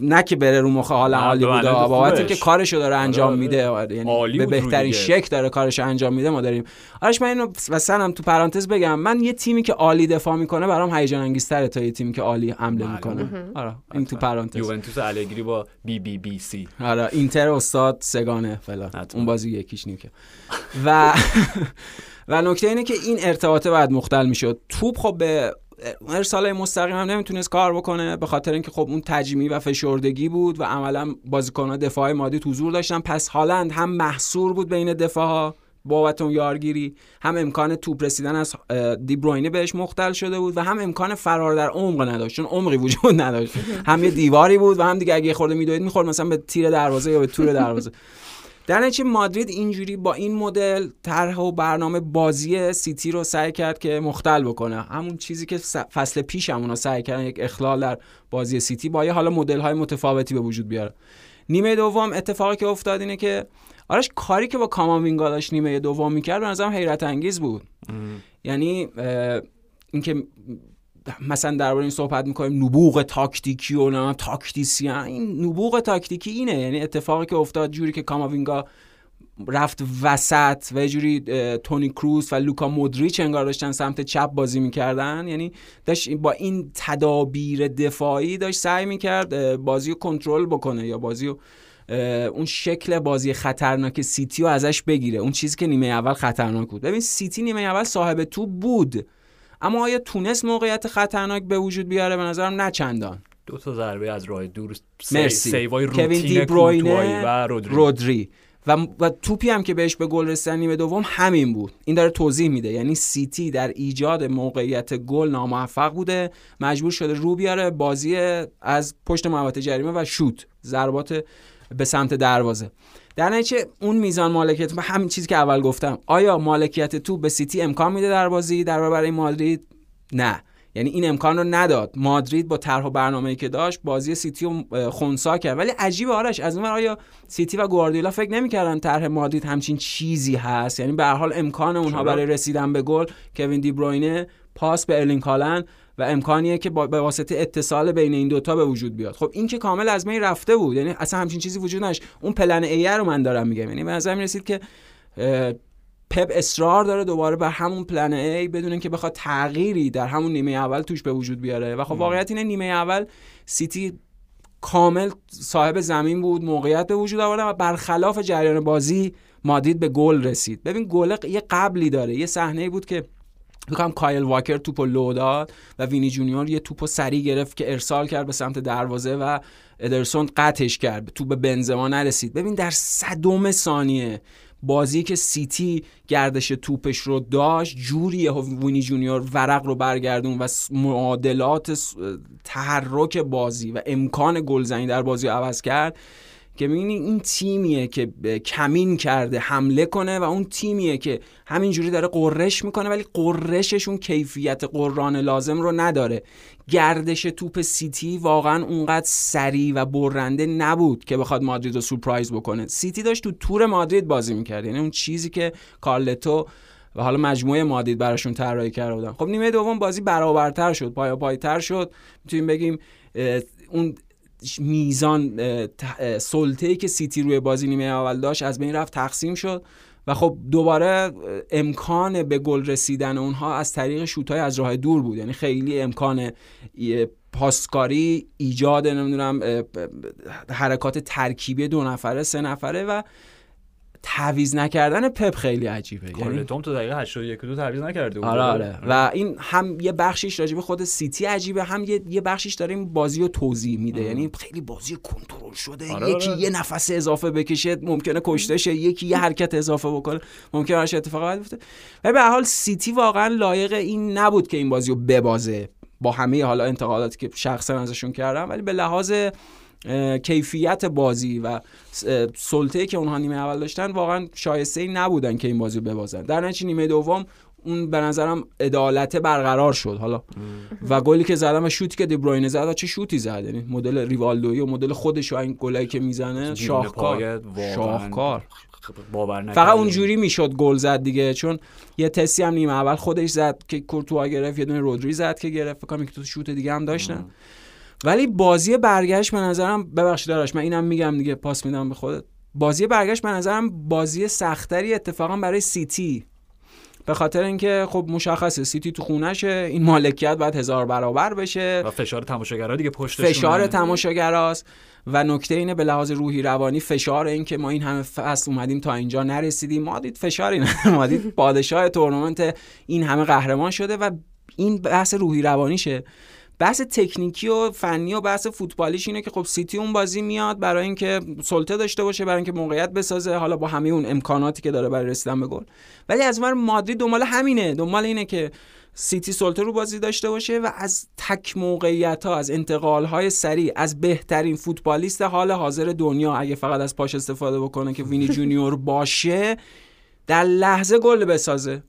نه که بره رو مخ حال عالی بوده بابت که کارشو داره انجام آره، میده. آره. یعنی به بهترین شک داره کارش انجام میده ما داریم. آرش من اینو وسنم تو پرانتز بگم من یه تیمی که عالی دفاع می‌کنه برام هیجان انگیزتره تا یه تیمی که عالی حمله می‌کنه. آره این تو پرانتز. یوونتوس الگری با بی بی بی سی آره اینتر استاد سگانه فلان. اون بازی یکیش نیمه و <laughs> و نکته اینه که این ارتباطه بعد مختل می‌شد. توپ خب به ارسال مستقیم هم نمی‌تونست کار بکنه به خاطر اینکه خب اون تجمی و فشردگی بود و عملا بازیکن‌ها دفاع مادی حضور داشتن. پس هالند هم محصور بود بین دفاع ها بابت اون یارگیری هم امکان توپ رسیدن از دیبروینه بهش مختل شده بود و هم امکان فرار در عمق نداشت چون عمقی وجود نداشت. <laughs> هم یه دیواری بود و هم دیگه اگه خورده میدوید می‌خورد مثلا به تیر دروازه یا به تور دروازه. در نتیجه مادرید اینجوری با این مدل طرح و برنامه بازی سیتی رو سعی کرد که مختل بکنه. همون چیزی که فصل پیش همونا سعی کردن یک اخلال در بازی سیتی با یه حالا مدل های متفاوتی به وجود بیاره. نیمه دوم اتفاقی که افتاد اینه که آرش کاری که با کاماوینگا داشت نیمه دوم می‌کرد به نظرم حیرت انگیز بود. یعنی اینکه مثلا درباره این صحبت می‌کنیم نبوغ تاکتیکی و نه تاکتیسیان. این نبوغ تاکتیکی اینه یعنی اتفاقی که افتاد جوری که کاماوینگا رفت وسط و جوری تونی کروس و لوکا مودریچ انگار داشتن سمت چپ بازی می‌کردن. یعنی داشت با این تدابیر دفاعی داشت سعی می‌کرد بازی رو کنترل بکنه یا بازی اون شکل بازی خطرناک سیتی رو ازش بگیره. اون چیزی که نیمه اول خطرناک بود. ببین سیتی نیمه اول صاحب توپ بود. اما آیا تونست موقعیت خطرناک به وجود بیاره؟ به نظرم نه چندان. دو تا ضربه از راه دور مرسی. save ای کوین دی بروینه و رودری, رودری. و, و توپی هم که بهش به گل رسیدن نیمه دوم همین بود. این داره توضیح میده. یعنی سیتی در ایجاد موقعیت گل ناموفق بوده. مجبور شده رو بیاره بازی از پشت محوطه جریمه و شوت. ضربات به سمت دروازه. در نتیجه اون میزان مالکیت همین چیزی که اول گفتم آیا مالکیت توپ به سیتی امکان میده در بازی در برابر مادرید؟ نه. یعنی این امکان رو نداد. مادرید با طرح و برنامه‌ای که داشت بازی سیتی رو خونسا کرد. ولی عجیب آرش از اون آیا سیتی و گواردیولا فکر نمی‌کردن طرح مادرید همچین چیزی هست؟ یعنی به هر حال امکان اونها برای رسیدن به گل کوین دی بروینه پاس به ارلینگ هالند و امکانیه که با به واسطه اتصال بین این دوتا به وجود بیاد. خب این که کامل از بین رفته بود یعنی اصلا همچین چیزی وجود نداشت. اون plan A رو من دارم میگم. یعنی به نظر رسید که پپ اصرار داره دوباره بر همون plan A بدون اینکه بخواد تغییری در همون نیمه اول توش به وجود بیاره. و خب واقعیت اینه نیمه اول سیتی کامل صاحب زمین بود موقعیت به وجود آورد و برخلاف جریان بازی مادرید به گل رسید. ببین گل یه قبلی داره یه صحنه بود که می‌خوام کایل واکر توپو لو داد و وینی جونیور یه توپو سری گرفت که ارسال کرد به سمت دروازه و ادرسون قطعش کرد. توپ به بنزما نرسید. ببین در صدم ثانیه بازی که سیتی گردش توپش رو داشت جوری وینی جونیور ورق رو برگردون و معادلات تحرک بازی و امکان گلزنی در بازی عوض کرد. که می‌بینی این تیمیه که کمین کرده حمله کنه و اون تیمیه که همینجوری داره غرش می‌کنه ولی غرششون کیفیت غران لازم رو نداره. گردش توپ سیتی واقعا اونقدر سریع و برنده نبود که بخواد مادرید رو سورپرایز بکنه. سیتی داشت تو تور مادرید بازی می‌کرد. یعنی اون چیزی که کارلتو و حالا مجموعه مادرید براشون طراحی کرده بودن. خب نیمه دوم بازی برابرتر شد پایاپای‌تر شد. می‌تونیم بگیم اون میزان سلطه‌ای که سیتی روی بازی نیمه اول داشت از بین رفت تقسیم شد و خب دوباره امکان به گل رسیدن اونها از طریق شوت‌های از راه دور بود. یعنی خیلی امکان پاسکاری ایجاد نمی‌دونم حرکات ترکیبی دو نفره سه نفره و تعویض نکردن پپ خیلی عجیبه. یعنی تو دقیقه 81 دو تعویض نکرده آره آره. و این هم یه بخشیش راجبه خود سیتی عجیبه هم یه, یه بخشیش داره این بازی رو توضیح میده. یعنی خیلی بازی کنترل شده. آره یکی آره. یه نفس اضافه بکشه ممکنه کشته شه یکی یه حرکت اضافه بکنه ممکنه براش اتفاق بیفته. و به حال سیتی واقعا لایق این نبود که این بازی رو ببازه. با همه حالا انتقاداتی که شخصا ازشون کردم. ولی به لحاظ کیفیت بازی و سلطه که اونها نیمه اول داشتن واقعا شایسته ای نبودن که این بازی ببازن. در نتیجه نیمه دوم اون به نظرم عدالت برقرار شد حالا. و گلی که زدم و شوتی که دیبروینه زد چه شوتی زد؟ یعنی مدل ریوالدوی و مدل خودش و این گلایی که می‌زنه شاهکار. شاهکار. فقط اونجوری می‌شد گل زد دیگه چون یه تسی هم نیمه اول خودش زد که کورتوا گرفت یه دونه رودری زد که گرفت. فکر کنم تو شوت دیگه هم داشتن. ولی بازی برگشت به نظرم ببخشید داراش من اینم میگم دیگه پاس میدم به خودت. بازی برگشت به نظرم بازی سختری اتفاقا برای سیتی. به خاطر اینکه خب مشخصه سیتی تو خونشه این مالکیت باید هزار برابر بشه. و فشار تماشاگرها دیگه پشت فشار تماشاگراست. و نکته اینه به لحاظ روحی روانی فشار این که ما این همه فصل اومدیم تا اینجا نرسیدیم. مادرید فشاری نداره مادرید <laughs> پادشاه تورنمنت این همه قهرمان شده و این بحث روحی روانیشه. بحث تکنیکی و فنی و بحث فوتبالیش اینه که خب سیتی اون بازی میاد برای اینکه سلطه داشته باشه برای اینکه موقعیت بسازه حالا با همه اون امکاناتی که داره برای رسیدن به گل. ولی از من مادرید دنبال همینه. دنبال اینه که سیتی سلطه رو بازی داشته باشه و از تک موقعیت ها از انتقال های سریع از بهترین فوتبالیست حال حاضر دنیا اگه فقط از پاش استفاده بکنه که وینی جونیور باشه در لحظه گل بسازه.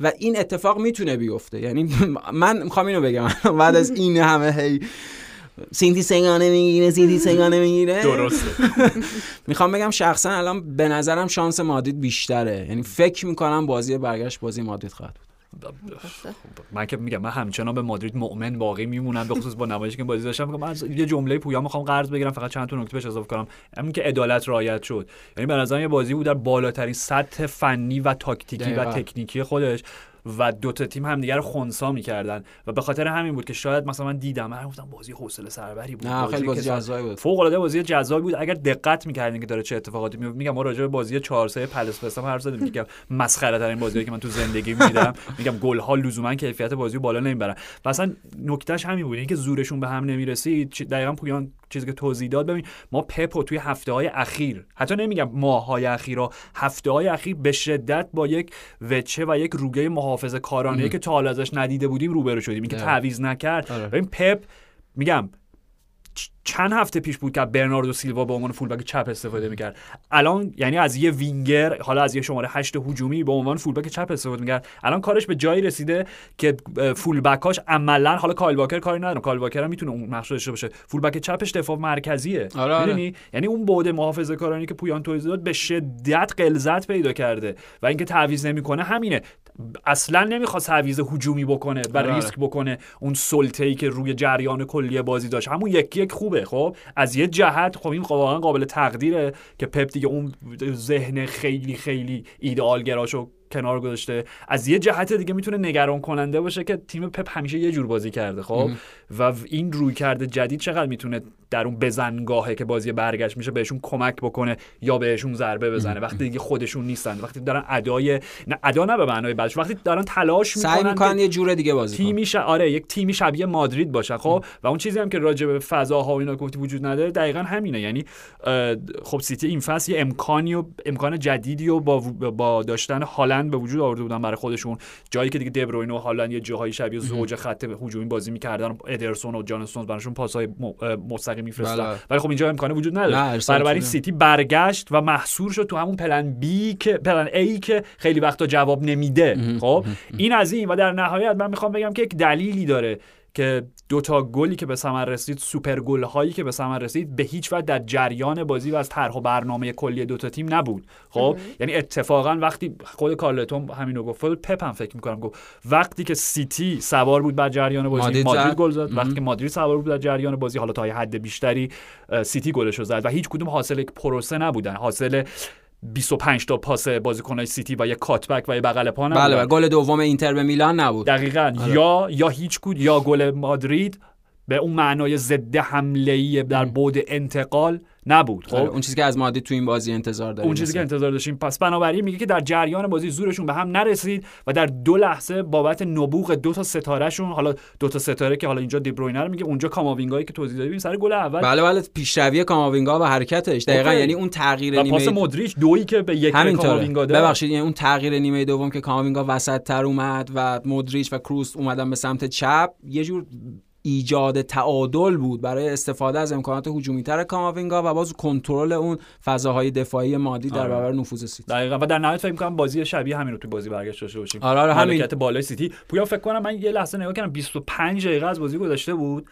و این اتفاق می‌تونه بیفته. یعنی من می‌خوام اینو بگم. <laughs> بعد از این همه هی سینتی سنگانه می‌گیره سینتی سنگانه می‌گیره. درسته. <laughs> می‌خوام بگم شخصا الان به نظرم شانس مادرید بیشتره. یعنی فکر می‌کنم بازی برگشت بازی مادرید خواهد من که میگم من همچنان به مادرید مؤمن باقی میمونم به خصوص با نمایشی که بازی داشتم. من یه جمله پویا می‌خوام قرض بگیرم فقط چند تا نکته بهش اضافه کنم. همین که عدالت رعایت شد. یعنی به نظر یه بازی بود در بالاترین سطح فنی و تاکتیکی و تکنیکی خودش. و دو تا تیم همدیگه رو خونسا می‌کردن. و به خاطر همین بود که شاید مثلا من دیدم من گفتم بازی حوصله سربری بود. نه خیلی بازی جذابی بود. فوق العاده بازی جذابی بود. اگر دقت می‌کردین که داره چه اتفاقاتی میفته میگم ما راجع به بازی 4 3 پلس پستم حرف زدیم. که مسخره ترین بازی که من تو زندگی می‌دیدم. میگم گل ها لزوما کیفیت بازی بالا نمی‌برن. مثلا نکتهش همین بود. اینکه زورشون به هم نمی‌رسید دقیقاً پویان چیزی که توضیح داد ببین ما پپ توی هفته های اخیر حتی نمیگم ماه های اخیر و هفته های اخیر به شدت با یک وجه و یک رگه محافظه کارانه که تا حالا ازش ندیده بودیم روبرو شدیم. این که تعویض نکرد. آره. ببین پپ میگم چند هفته پیش بود که برناردو سیلوا به عنوان fullback چپ استفاده می‌کرد. الان یعنی از یه وینگر حالا از یه شماره هشت هجومی به عنوان fullback چپ استفاده می‌کرد. الان کارش به جایی رسیده که fullback اش عملا حالا کایل واکر کاری نداره کایل واکر هم می‌تونه اون نقش داشته باشه. fullback چپش دفاع مرکزیه. آره, آره. یعنی اون بعد محافظه کارانه ای که پویان توضیح داد به شدت غلظت پیدا کرده و اینکه تعویض نمی‌کنه همینه. اصلا نمی‌خواد تعویض هجومی بکنه و آره. ریسک بکنه. اون سلطه ای که روی جریان کلی بازی داشت. همون یکی یک خوبه. خب؟ از یه جهت خب این واقعا قابل تقدیره که پپ دیگه اون ذهن خیلی خیلی ایدئال گراشو کنار گذاشته. از یه جهت دیگه می‌تونه نگران کننده باشه که تیم پپ همیشه یه جور بازی کرده خب؟ و این روی کرده جدید چقدر می‌تونه در اون بزنگاهه که بازی برگشت میشه بهشون کمک بکنه یا بهشون ضربه بزنه؟ وقتی دیگه خودشون نیستن وقتی دارن ادای نه ادا نه به معنای بعدش وقتی دارن تلاش می‌کنن سعی می‌کنن یه جوره دیگه بازی تیمی ش... آره یک تیمی شبیه مادرید باشه خب؟ و اون چیزی هم که راجع به فضاها و اینا گفتی وجود نداره دقیقا همینه. یعنی خب سیتی این فصل یه امکانی و امکان جدیدی و با, با داشتن هالند به وجود آورده بودن برای خودشون. جایی که دیگه دبروین و هالند یه جاهای شبیه زوج خط هجومی بازی می‌کردن. ادرسون و جان استونز براشون پاسای مستقیم میفرستن. بله. ولی خب اینجا امکانه وجود نداره. برای سیتی برگشت و محصور شد تو همون plan B که plan A که خیلی وقتا جواب نمیده. خب؟ این از این و در نهایت من می‌خوام بگم که یک دلیلی داره. که دو تا گلی که به ثمر رسید سوپر گل هایی که به ثمر رسید به هیچ وجه در جریان بازی و از طرح و برنامه کلی دو تا تیم نبود. خب؟ یعنی اتفاقا وقتی خود کارلتون همینو گفت خود پپ هم فکر می‌کنم گفت وقتی که سیتی سوار بود بر جریان بازی مادرید گل زد. وقتی که مادرید سوار بود در جریان بازی حالا تا حد بیشتری سیتی گلش زد و هیچ کدوم حاصل یک پروسه نبودن. حاصل 25 تا پاس بازیکنای سیتی و یه cutback و یه بغل پا بله و گل دوم اینتر به میلان نبود. دقیقا. آره. یا یا هیچ کود یا گل مادرید. به اون معنای ضد حمله ای در بعد انتقال نبود خب؟ آره، اون چیزی که از مادرید تو این بازی انتظار داریم اون چیزی که انتظار داشتیم. پس بنابراین میگه که در جریان بازی زورشون به هم نرسید و در دو لحظه بابت نبوغ دو تا ستارهشون حالا دو تا ستاره که حالا اینجا دیبروینه رو میگه اونجا کاماوینگایی که توضیح دادیم سر گل اول. بله بله پیشروی کاماوینگا و حرکتش. دقیقا okay. یعنی اون تغییر و نیمه پاس مودریچ دویی که به یک کاماوینگا داد. ببخشید یعنی اون تغییر نیمه دوم که کاماوینگا وسط تر اومد و مودریچ و کروس اومدن به سمت چپ یه جور ایجاد تعادل بود برای استفاده از امکانات هجومی تر کاماوینگا و باز کنترل اون فضاهای دفاعی مادرید در آره. برابر نفوذ سیتی. دقیقا. و در نهایت فکر می‌کنم بازی شبیه همین رو تو بازی برگشت داشته باشیم. آره آره همین. بالای سیتی. پویا فکر کنم من یه لحظه نگاه کردم 25 دقیقه از بازی گذشته بود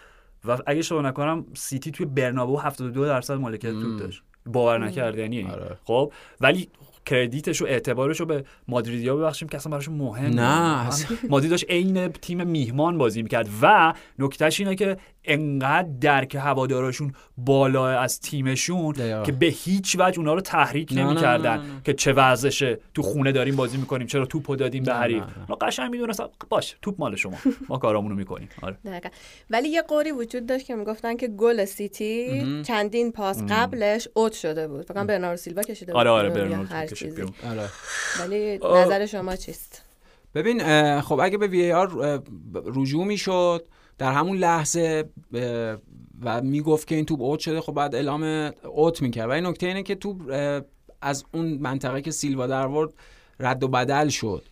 و اگه اشتباه نکنم سیتی توی برنابو 72 درصد مالکیت توپ داشت. باور نکردنیه آره. خب ولی کردیتش و اعتبارش رو به مادریدیا ببخشیم که اصلا براشون مهم نه، نیست. مادرید داشت عین تیم میهمان بازی می‌کرد و نکتهش اینه که انقدر درک هواداراشون بالا از تیمشون. که به هیچ وجه اونا رو تحریک نمی‌کردن. که چه وضعشه تو خونه داریم بازی می‌کنیم چرا توپو دادیم به حریف. اونا قشنگ می‌دونستن باش توپ مال شما. ما کارامونو می‌کنیم. آره. دقیقا. ولی یه قوری وجود داشت که می‌گفتن که گل سیتی چندین پاس قبلش اوت شده بود. فقط برناردو سیلوا کشیده بود. آره آره برنارد کشید چیزی. بیرون. آره ولی. نظر شما چیست ببین خب اگه به وی آر رجوع می‌شد در همون لحظه و می‌گفت که این توپ اوت شده خب بعد اعلام اوت می‌کرد و این نکته اینه که توپ از اون منطقه که سیلوا در ورد رد و بدل شد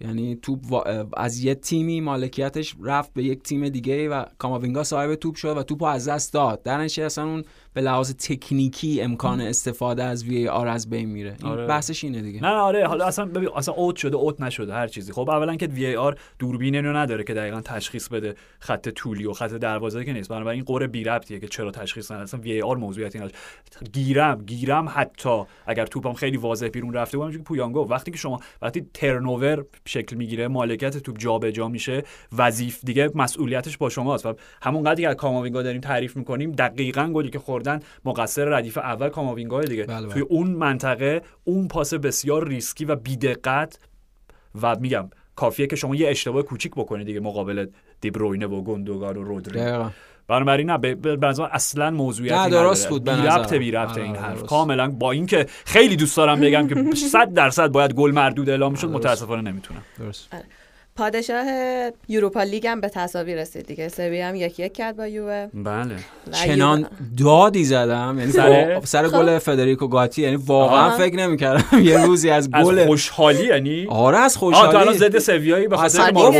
یعنی توپ از یه تیمی مالکیتش رفت به یک تیم دیگه و کاماوینگا صاحب توپ شد و توپ رو از دست داد در نتیجه اصلا اون به لحاظ تکنیکی امکان استفاده از وی آر از بین میره. این آره. بحثش اینه دیگه. نه نه آره حالا اصلا ببین اصلا اوت شده اوت نشده هر چیزی. خب اولا که وی آر دوربین رو نداره که دقیقا تشخیص بده خط طولی و خط دروازه که نیست. بنابراین قره بی ربطیه که چرا تشخیص نداد. اصلا وی آر موضوعیتی نداره گیرم گیرم حتی اگر توپم خیلی واضح بیرون رفته بود همونجوری که پویان گفت وقتی که شما وقتی turnover شکل می‌گیره مالکیت توپ جابجا میشه وظیف دیگه مسئولیتش با شماست. و همون قدری که کاماوینگا داریم تعریف می‌کنیم دقیقاً گلی که خوردن مقصر ردیف اول کاماوینگا دیگه بله، بله. توی اون منطقه اون پاس بسیار ریسکی و بیدقت و میگم کافیه که شما یه اشتباه کوچیک بکنید دیگه مقابل دیبروینه و گندوگان و رودری. بنابراین نه به اصلا موضوعیتی نه، درست بود بی نظرم. ربط بی ربط آره، این آره، حرف. کاملا با اینکه خیلی دوست دارم بگم که 100 درصد باید گل مردود اعلام شد. متاسفانه نمی‌تونم درست پادشاه یوروپا لیگ هم به تساوی رسید دیگه. سوی هم یک یک کرد با یووه. بله. چنان دادی زدم. یعنی سر؟ وا- سر خب. گل فدریکو گاتی. یعنی واقعا. فکر نمی‌کردم یه روزی از از گل خوشحالی یعنی؟ آره از آه تو الان خوشحالی ضد سویایی به خاطر ما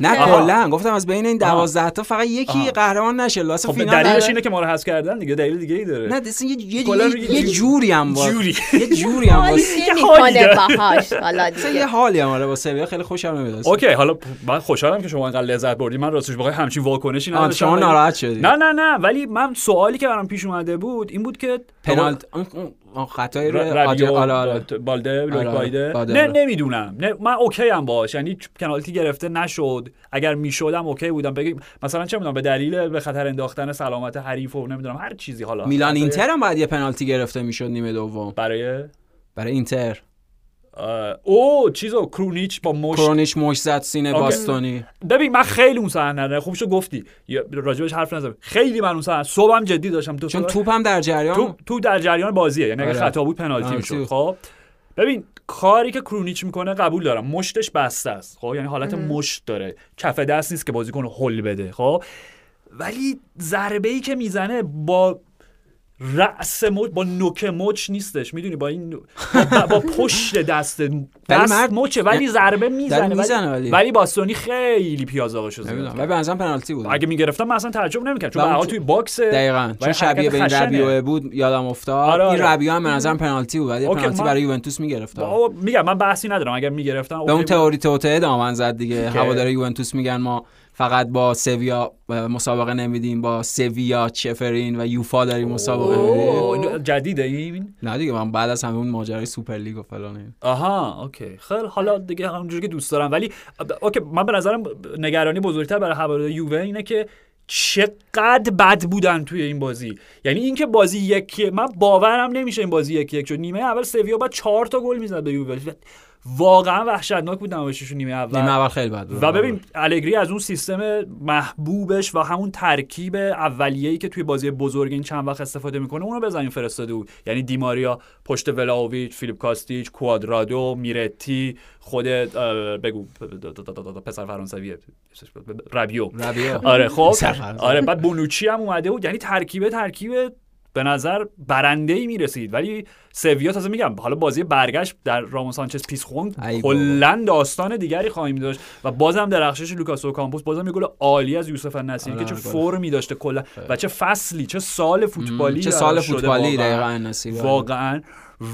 نه کلا. گفتم از بین این دوازده تا فقط یکی. قهرمان نشه. لاسه خب فینال دلیلش اینه که ما رو حذف کردن دیگه. دلیل دیگه ای داره. نه دیگه یه یه, یه, یه جوری. هم با جوری. یه جوری هم <laughs> حالی واسه- حالی. باهاش. حالا یه حالی هم آره با سویا خیلی خوشم نمیاد. اوکی. حالا من خوشحالم که شما اینقدر لذت بردی. من راستش بخوای همچین واکنشی نداشتم شما ناراحت شدی. نه نه نه ولی من سوالی که برام پیش اومده بود این بود که پنالت خطای رو آره، آره. بالده آره، باده، نه. نمی‌دونم. نه من اوکی هم باش. یعنی پنالتی گرفته نشد. اگر می‌شدم اوکی بودم. بگیم مثلا چه می‌دونم به دلیل به خطر انداختن سلامت حریف و نمی‌دونم هر چیزی حالا. میلان اینتر هم باید یه پنالتی گرفته می‌شد نیمه دوم. برای؟ برای اینتر. او چیزو کرونیچ با مش کرونیش مش زد سینه اوکی. باستونی ببین من خیلی اون صحنه رو خوب شو گفتی. راجبش حرف نزدم خیلی من اون صحنه صبحم جدی داشتم. تو چون توپ هم در جریان تو تو در جریان بازیه. یعنی اگه آره. خطا بود پنالتی پنالتی می‌شد. خب؟ ببین کاری که کرونیچ می‌کنه قبول دارم. مشتش بسته است. خب؟ یعنی حالت مشت داره. کف دست نیست که بازیکن هل بده. خب؟ ولی ضربه ای که می‌زنه با رأس مچ با نوک مچ نیستش. می‌دونی با این با, با پشت دست دست مرد- مچه ولی ضربه می‌زنه. ولی, ولی. ولی باستونی خیلی زیاد نمی‌دونم. کرد. ولی به نظرم پنالتی بود. اگه می‌گرفتم من اصلا تعجب نمی‌کردم. چون تو- توی box دقیقا. چون شبیه به این ربیو بود یادم افتاد. آره، این آره. ربیو هم به نظرم پنالتی بود ولی پنالتی برای یوونتوس می‌گرفت میگم من بحثی ندارم. اگر می‌گرفتم به اون تئوری توطئه دامن زد دیگه. هواداری یوونتوس میگن ما فقط با سویا مسابقه نمیدیم با سویا چفرین و یوفا داریم مسابقه. میدیم جدیده این نه دیگه من بعد از همه اون ماجرای سوپر لیگ و فلان. آها okay. خیلی حالا دیگه همونجوری که دوست دارم. ولی okay من به نظرم نگرانی بزرگتر برای هواداری یووه اینه که چقدر بد بودن توی این بازی. یعنی اینکه بازی یکی من باورم نمیشه این بازی یکی یک شد. نیمه اول سویا بعد چهار تا گل می‌زد به یووه. واقعا وحشتناک بود نمایششون نیمه اول. نیمه اول خیلی بد بود. و ببین الگری از اون سیستم محبوبش و همون ترکیب اولیه‌ای که توی بازی بزرگ این چند وقت استفاده می‌کنه اونو بزنین فرستاده بود. یعنی دیماریا پشت ولاویچ فیلیپ کاستیچ کوادرادو میرتی خود بگو پسر فرانسویه ربیو ربیو. آره خب. فرانسوی. آره بعد بونوچی هم اومده بود. یعنی ترکیبه ترکیب به نظر برنده ای می‌رسید ولی سویا تازه میگم حالا بازی برگشت در رامون سانچز پیسخون ای بابا. کلا داستان دیگری خواهیم داشت و بازم درخشش لوکاس اوکامپوس بازم یه گل عالی از یوسف النصیری آره، که چه. فرمی داشته کلا و چه فصلی چه سال فوتبالی چه سال فوتبالی واقعاً. دقیقا نصیب واقعا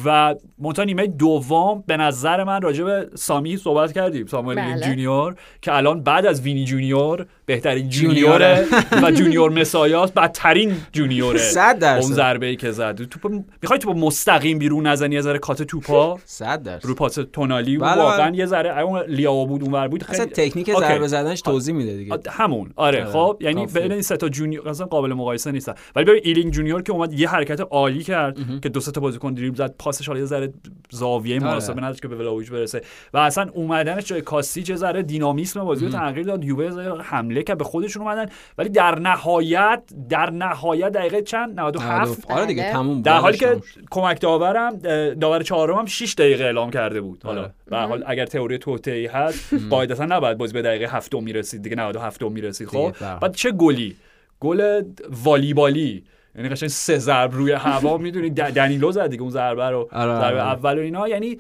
و منتها نیمه دوم به نظر من راجع به سامی صحبت کردیم ساموئل بله. جونیور که الان بعد از وینی جونیور بهترین جونیوره. و جونیور مسیاس بدترین جونیوره. صد درصد. اون ضربه ای که زد. توپ می‌خوای توپ مستقیم بیرون نزنی یه ذره کات توپا؟ صد درصد. رو پاس تونالی؟ بله، واقعا بله. یه ذره اون لیاو بود اونور بود. اصلا خیلی تکنیک okay. ضربه زدنش توضیح میده دیگه. همون. آره آره، خب یعنی. بین این سه تا جونیور اصلا قابل مقایسه نیستن ولی ببین ایلینگ جونیور که اومد یه حرکت عالی کرد که دو سه تا بازیکن دریبل زد پاسش حالا یه ذره زاویه آره. مناسبی نداشت که به ولاویچ برسه. و اصلا اومدنش جای کاستیچ یه ذره دینامیسم بازی رو تغییر داد. یووه جمله که به خودشون اومدن. ولی در نهایت در نهایت دقیقه چند؟ 97 آره دیگه بله. تموم بود. در حالی که تموم شد. کمک داورم داور چهارم هم 6 دقیقه اعلام کرده بود. حالا آره. به هر حال اگر تئوری توطئه‌ای هست قاعدتا نباید بازی به دقیقه هفتم می‌رسید. دیگه 97 می‌رسید خب. بعد چه گلی؟ گل والیبالی. یعنی قشنگ سه ضرب روی هوا <laughs> می‌دونی. دنیلو زد دیگه اون ضربه رو. آره، ضربه آره. اول و اینا. یعنی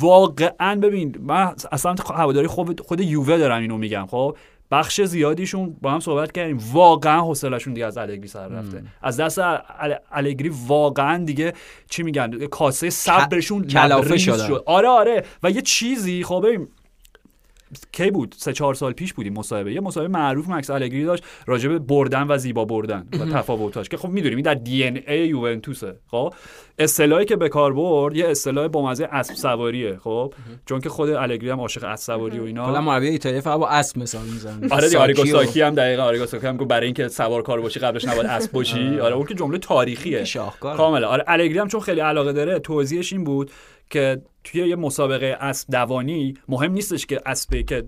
واقعا ببین من اصلا هواداری خود خود یووه دارم اینو میگم خب؟ بخش زیادیشون با هم صحبت کردیم. واقعا حوصله‌شون دیگه از الگری سر رفته. از دست ال- الگری واقعا دیگه چی میگن؟ کاسه صبرشون کلافه. شد. آره آره. و یه چیزی خب ببین کی بود؟ سه چهار سال پیش بودیم مصاحبه. یه مصاحبه معروف مکس الگری داشت راجع به بردن و زیبا بردن و تفاوتاش که خب می‌دونیم این در دی ان ای یوونتوسه. خب اصطلاحی که به کار برد یه اصطلاح با مزه اسب سواریه. خب چون که خود الگری هم عاشق اسب سواری و کلا اینا مربی ایتالیا فقط با اسب مثال می‌زنه. آره دیگه آریگو ساکی هم دقیقاً آریگو ساکی هم گفت برای اینکه سوار کار باشی قبلش نباید اسب باشی. آره اون که جمله تاریخیه. شاهکار کاملا آره الگری هم چون خیلی علاقه داره توضیحش این بود که توی یه مسابقه اسب دوانی مهم نیستش که اسبی که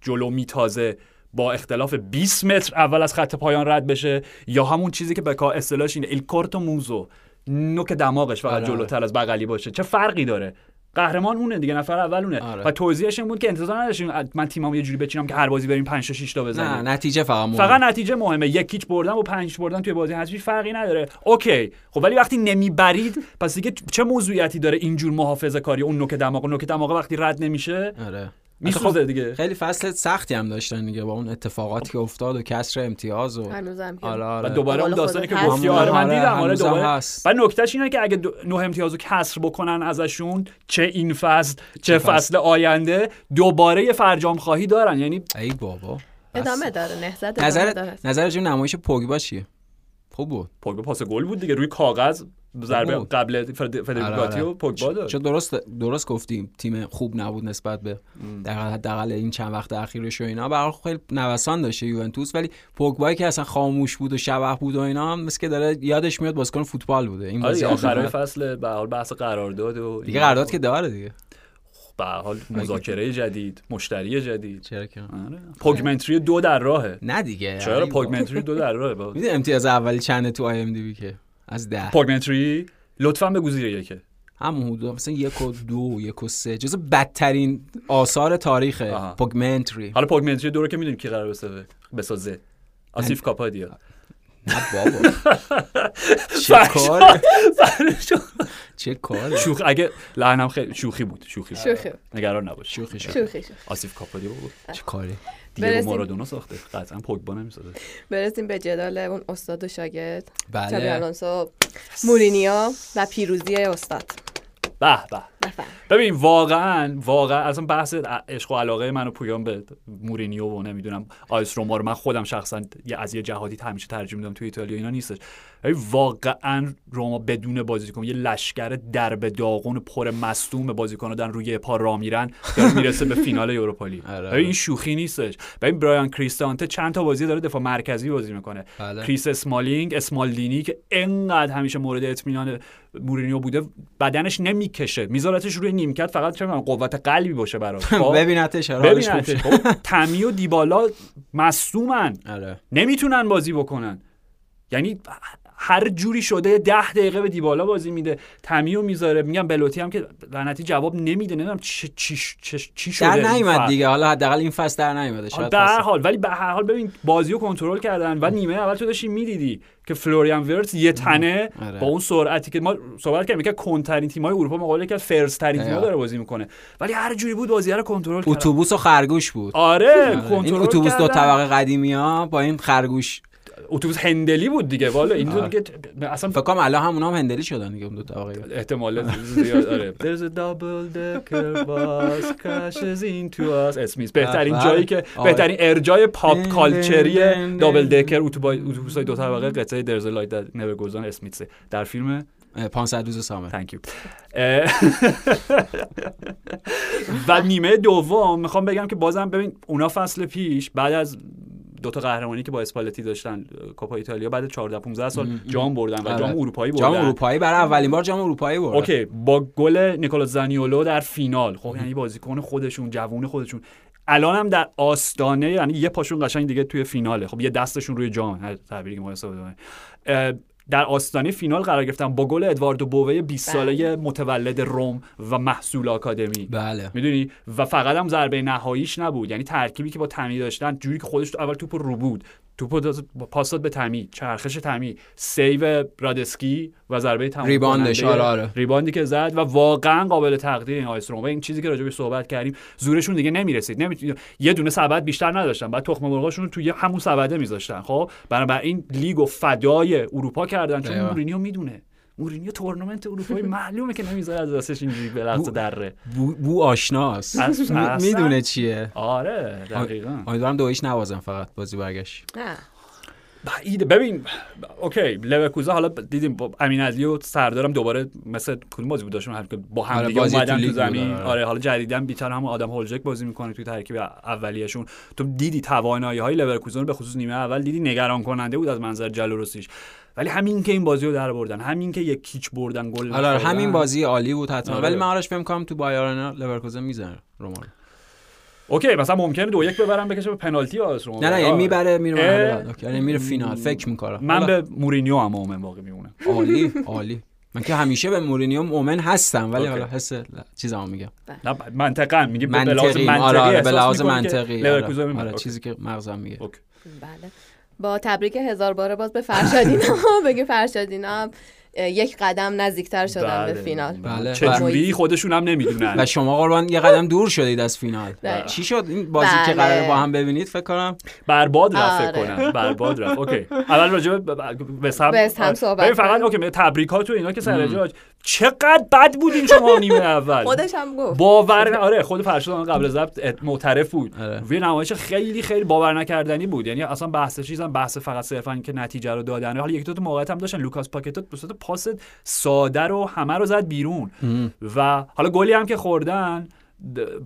جلو میتازه با اختلاف 20 متر اول از خط پایان رد بشه یا همون چیزی که به کار اصطلاحش اینه ال کورتو موزو نوک دماغش فقط آره. جلوتر از بغلی باشه چه فرقی داره قهرمان اونه دیگه نفر اول اونه. آره. و توضیحش این بود که انتظار نداشتیم من تیمام یه جوری بچینم که هر بازی بریم 5 تا 6 تا بزنیم. نه نتیجه فقط مهمه. فقط نتیجه مهمه. یکیچ بردن و پنج بردن توی بازی حذفی فرقی نداره. اوکی. خب ولی وقتی نمی‌برید پس دیگه چه موضوعیتی داره اینجور محافظه کاری اون نوک دماغ؟ نوک دماغ وقتی رد نمیشه؟ آره. میسوزه دیگه. خیلی فصل سختی هم داشتن دیگه با اون اتفاقاتی که افتاد و کسر امتیاز و هنوزم که آره و آره. دوباره اون داستانی که گفتی. آره من آره، دیدم آره دوباره. هست. و نکتهش اینه که اگه دو- نه امتیازو کسر بکنن ازشون چه این فصل چه فصل. فصل آینده دوباره یه فرجام خواهی دارن. یعنی ای بابا. ادامه داره نهضت نظر نظر نمایش پوگبا چیه؟ خوب بود. پوگبا پاس گل بود دیگه روی کاغذ. ضربه. قبل فرد- فدریکو آره، و آره. پوگبا چون درست درست گفتیم تیم خوب نبود نسبت به در حداقل این چند وقت اخیرش و اینا. به حال خیلی نوسان داشته یوونتوس. ولی پوگبایی که اصلا خاموش بود و شبح بود و اینا هم مثل که داره یادش میاد بازیکن فوتبال بوده. این آره بازی آخرای آخر فصل به حال بحث قرارداد و دیگه قرارداد که داره دیگه. به هر حال مذاکره جدید مشتری جدید. چرا که؟ آره. پوگمنتری دو در راهه. نه دیگه چرا پوگمنتری دو در راهه؟ امتیاز اولی چنده تو آی ام دی بی که؟ از ده. پوگمنتری لطفا بگو زیر یکه. همون حدود مثلا یک و دو یک و سه. جز بدترین آثار تاریخ آها. پوگمنتری حالا پوگمنتری دو رو که می‌دونیم کی قرار بسازه بسازه. آسیف کاپادیا. نه بابا. <laughs> چه کار؟ چه کار؟ شوخ اگه لعنم خیلی شوخی بود. شوخی. شوخی. نگران نباش. شوخی شوخی. آسیف کاپادیا بود چه کاری دیگه برسیم. مارادونا ساخته. قطعا پوگبا نمی‌سازه. برسیم به جدال اون استاد و شاگرد. چابی بله آلونسو مورینیو و پیروزی استاد. به به. ببین واقعا واقعا اصلا بحث عشق و علاقه من و پویان به مورینیو و نمی‌دونم آیس روما رو من خودم شخصا یه از یه جهاتی همیشه ترجیح میدم توی ایتالیا اینا نیستش. واقعا روما بدون بازیکن یه لشکر درب داغون و پر مصدوم بازیکن دارن روی پا راه میرن داره می‌رسه به فینال اروپا لیگ. آره. ببین این شوخی نیستش. ببین برایان کریستانته چند تا بازی داره دفاع مرکزی بازی می‌کنه. بله. کریس اسمالینگ اسمالدینی که انقدر همیشه مورد اطمینان مورینیو بوده بدنش نمی‌کشه. می‌ذاره بذارتش روی نیمکت فقط چه قوت قلبی باشه براش؟ ببینتش ببینتش تمی و دیبالا مصدومن. <laughs> آره. نمی‌تونن بازی بکنن. یعنی هر جوری شده ده دقیقه به دیبالا بازی میده تمیو می‌ذاره میگم بلوتی هم که لعنتی جواب نمیده نمی‌دونم چی چی چی, چی شده در نیومد. دیگه حالا حداقل این فصل در نیومده شاید به هر حال ولی به هر حال ببین بازی رو کنترل کردن و نیمه اول تو داشتی می‌دیدی که فلوریان ورتس یه تنه آره. با اون سرعتی که ما صحبت کردیم که کنترین تیم‌های اروپا مقابل که فرز ترین تیم‌ها. داره بازی می‌کنه ولی هر جوری بود بازی رو کنترل کرد اتوبوس و خرگوش بود آره آره. کنترل این اتوبوس دو. طبقه قدیمی ها با این خرگوش اتوبوس هندلی بود دیگه. والا این. دیگه اصلا فکر کنم الان همون هم هندلی شدن دیگه اون دو طبقه احتمال زیاد آره. <laughs> There's a double decker bus crashes into us. اسمیث بهترین بله. جایی که آره. بهترین ارجاع pop culture ی double. decker اتوبوس های دو طبقه قطعه There's a light that never goes on در فیلم 500 روز سامر. Thank you. <laughs> و نیمه دوم می‌خوام بگم که بازم ببین اونا فصل پیش بعد از دوتا قهرمانی که با اسپشال وان داشتن کوپا ایتالیا بعد 14 15 سال جام بردن و آره. جام اروپایی جام بردن. اروپایی برای اولین بار جام اروپایی برد اوکی با گل نیکولا زانیولو در فینال. خب یعنی بازیکن خودشون جوون خودشون. الان هم در آستانه یعنی یه پاشون قشنگ دیگه توی فیناله. خب یه دستشون روی جام. هر تعبیری که ما. اه، در آستانه فینال قرار گرفتن با گل ادواردو بووه 20 ساله متولد روم و محصول آکادمی. بله. می‌دونی؟ و فقط هم ضربه نهاییش نبود. یعنی ترکیبی که با تمی داشتن جوری که خودش تو اول توپ رو بود. توپ رو داد- پاس داد به تمی چرخش تمی. سیو رادسکی و ضربه تمام ریباندش، آره، آره. ریباندی که زد و واقعا قابل تقدیر این آیس روم. و این چیزی که راجع به صحبت کردیم زورشون دیگه نمی‌رسید. نمی... یه دونه سبد بیشتر نداشتن. بعد تخم مرغاشون رو توی همون سبده میذاشتن خب؟ بنابراین لیگ و فدای اروپا کردن چون. مورینیو می‌دونه. مورینیو تورنمنت اروپایی معلومه که نمی‌ذاره از دستش اینجوری به لحظه دره. بو, بو آشناست می‌دونه چیه. آره دقیقا. امیدوارم دویش نوازم فقط بازی برگشت. نه. بعیده ببین اوکی لورکوزن حالا دیدیم امین علی و سردارم دوباره مثل کدوم بازی بود داشتن که با هم آره، دیگه تو اومدن تو, زمین. آره. آره حالا جدیدن بیچاره هم آدم هولجک بازی می‌کنه توی ترکیب اولیه‌شون تو دیدی توانایی های لورکوزن رو به خصوص نیمه اول دیدی؟ نگران کننده بود از منظر جلو روسیش ولی همین که این بازی رو در بردن همین که یک هیچ بردن گل آره نخوردن. همین بازی عالی بود حتما آره. ولی من آرش فکر کنم تو بایرن لورکوزن می‌زنه رومان اوکی مثلا ممکنه دو یک ببرن بکشه به پنالتی آس رو نه نه یعنی می‌بره میره. اوکی. یعنی میره فینال فکر می‌کنم من به مورینیو هم مؤمن باقی میمونم عالی <laughs> عالی من که همیشه به مورینیو مؤمن هستم ولی. حالا حس چیزامو میگم نه منطقا میگه به لحاظ منطقی آره آره به لحاظ منطقی آره. آره. چیزی که مغزم میگه اوکی. بله با تبریک هزار باره باز به فرشادینا <laughs> <laughs> بگه فرشادینا یک قدم نزدیکتر شدن به بله. فینال بله. چه و- جوری خودشون هم نمی‌دونن و شما قربان یه قدم دور شدید از فینال بله. چی شد این بازی که بله. قرار با هم ببینید فکر کنم برباد رفت فکر آره. کنم برباد رفت اوکی اول راجع به هم هم صحبت فقط. اوکی تبریکات و اینا که سر چقدر بد بودین شما نیمه اول. خودش هم گفت. باور آره خود فرشاد قبل ضبط معترف بود. آره. وی نمایش خیلی خیلی باور نکردنی بود. یعنی اصلا بحث چیزم بحث فقط صرفا که نتیجه رو دادن. حالا یک دو تا موقعیت هم داشتن. لوکاس پاکتا به صورت پاس ساده رو همه رو زد بیرون. و حالا گلی هم که خوردن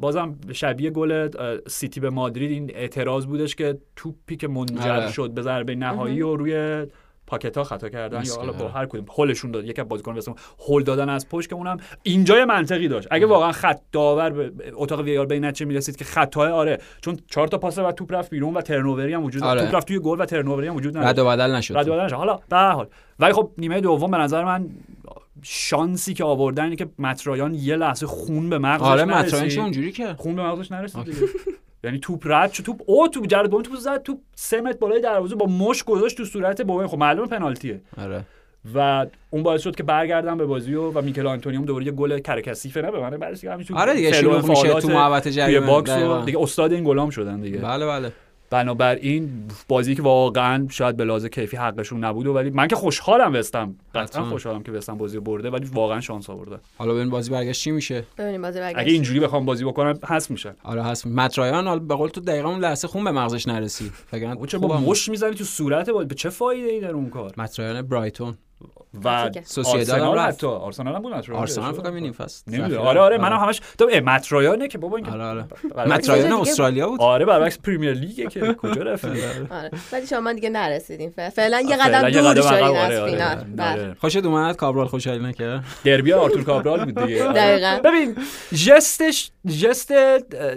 بازم شبیه گل سیتی به مادرید. این اعتراض بودش که توپی که منجر آره. شد به ضربه نهایی و روی پاکتا خطا کردن یا حالا با آره. هر کدوم هولشون داد از بازیکن مثلا هول دادن از پشت که اونم اینجا منطقی داشت اگه واقعا خط داور به اتاق وی آر به نتیجه می‌رسید که خطای آره چون چهار تا پاس و توپ رفت بیرون و ترنووری هم وجود آره. توپ رفت توی گل و ترنووری هم وجود رد نداشت و بدل نشد رد و بدل نشد. حالا به هر حال ولی خب نیمه دوم به نظر من شانسی که آوردن اینه که مترایان یه لحظه خون به مغزش آره نرسید. مطرحین چه اونجوری که خون به مغزش نرسید دیگه یعنی توپ رد شد توپ او توپ جرد بوین توپ زد توپ سه متر بالای دروازه با مش گذاشت تو صورت بوین خب معلومه پنالتیه. آره. و اون باعث شد که برگردن به بازی و, و میکل آنتونی هم دوباره یه گل کرکسیفه نه به من بعدش دیگه همین تو آره دیگه شروع میشه تو محوطه جریمه. باکس و دقیقاً. دیگه استاد این گلام شدن دیگه. بله بله. بنابراین بازی که واقعا شاید به لحاظ کیفی حقشون نبود ولی من که خوشحالم وستم قطعا. خوشحالم که وستم بازی رو برده ولی واقعا شانس آورده. حالا ببین بازی برگشت چی میشه؟ ببینیم بازی برگشت. اگه اینجوری بخوام بازی بکنم هست میشن آره هست مطرایان حالا به قول تو دقیقا اون لحظه خون به مغزش نرسید. وگرنه او چه با. مش می‌زنی تو صورت با به چه فایده ای داره اون کار؟ مطرایان برایتون. و. سوسییداد هم رفت. حتی آرسنال هم بود مترویا آرسنال. فکر کنم این فصل نمی‌دونم. آره آره منم همش تو مترویانه که بابا این که- آره آره دیگه- استرالیا بود آره برعکس پریمیر لیگه که کجا رفتن آره ولی شما دیگه نرسیدیم ف- فعلا یه قدم دور شدین از آره، آره، فینال آره. بله. خوشت اومد کابرال خوشحالی نکرد دربی آرتور کابرال بود دیگه آره. <laughs> دقیقاً. ببین جستش جست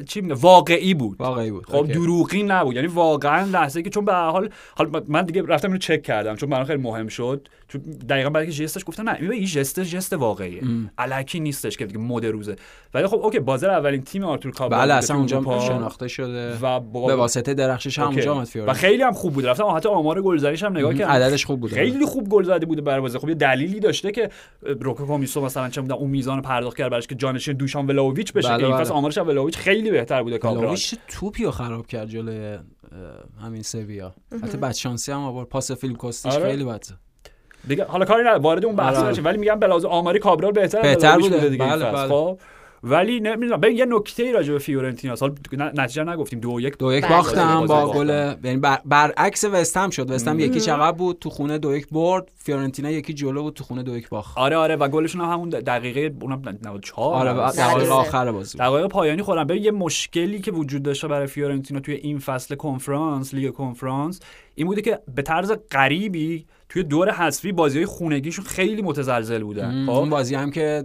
چی میگه واقعی بود واقعی بود خب. دروغی نبود یعنی واقعا لحظه که چون به هر حال حال من دیگه رفتم اینو چک کردم چون برام خیلی مهم شد چون دقیقا که جستش گفتم نه این جست جست واقعیه. الکی نیستش که دیگه مد روزه. ولی خب اوکی بازر اولین تیم آرتور کابرال بله اصلا اونجا. شناخته شده. و با- به واسطه درخشش هم. اونجا آمد و خیلی هم خوب بود رفتم حتی آمار گلزنیش هم نگاه کردم. عددش خوب بود خیلی خوب گل زده بوده برای بازی. خب یه دلیلی داشته که روکو کامیسو مثلا چه می‌دونم اون میزان پرداخت کرد براش که جانشین دوشان ولاویچ بشه. بله، که این بله. فصل آمارش ولاویچ خیلی بهتر بوده. کابرال لاویچ توپی رو خراب کرد جلوی همین سویا. حتی بعد شانسی هم آورد. پاس فیلم کوستیش آره. خیلی بد دیگه حالا کاری نه وارد اون بحث آره. نشیم ولی میگم به لحاظ آماری کابرال بهتر بهتر بوده. دیگه بله،. بله. خب ولی نمی‌دونم ببین یه نکته ای راجع به فیورنتینا ن- نتیجه نگفتیم دو یک دو یک. باختم با. گل یعنی بر- برعکس وستهم شد وستهم یکی چقدر بود تو خونه دو یک برد فیورنتینا یکی جلو بود تو خونه دو یک باخت آره آره و گلشون هم همون دقیقه اونم 94 آره سه. آخر بازی. دقایق پایانی خورم ببین یه مشکلی که وجود داشته برای فیورنتینا توی این فصل کنفرانس لیگ کنفرانس این بوده که به طرز غریبی توی دور حذفی بازی های خونگیشون خیلی متزلزل بودن. اون خب؟ بازی هم که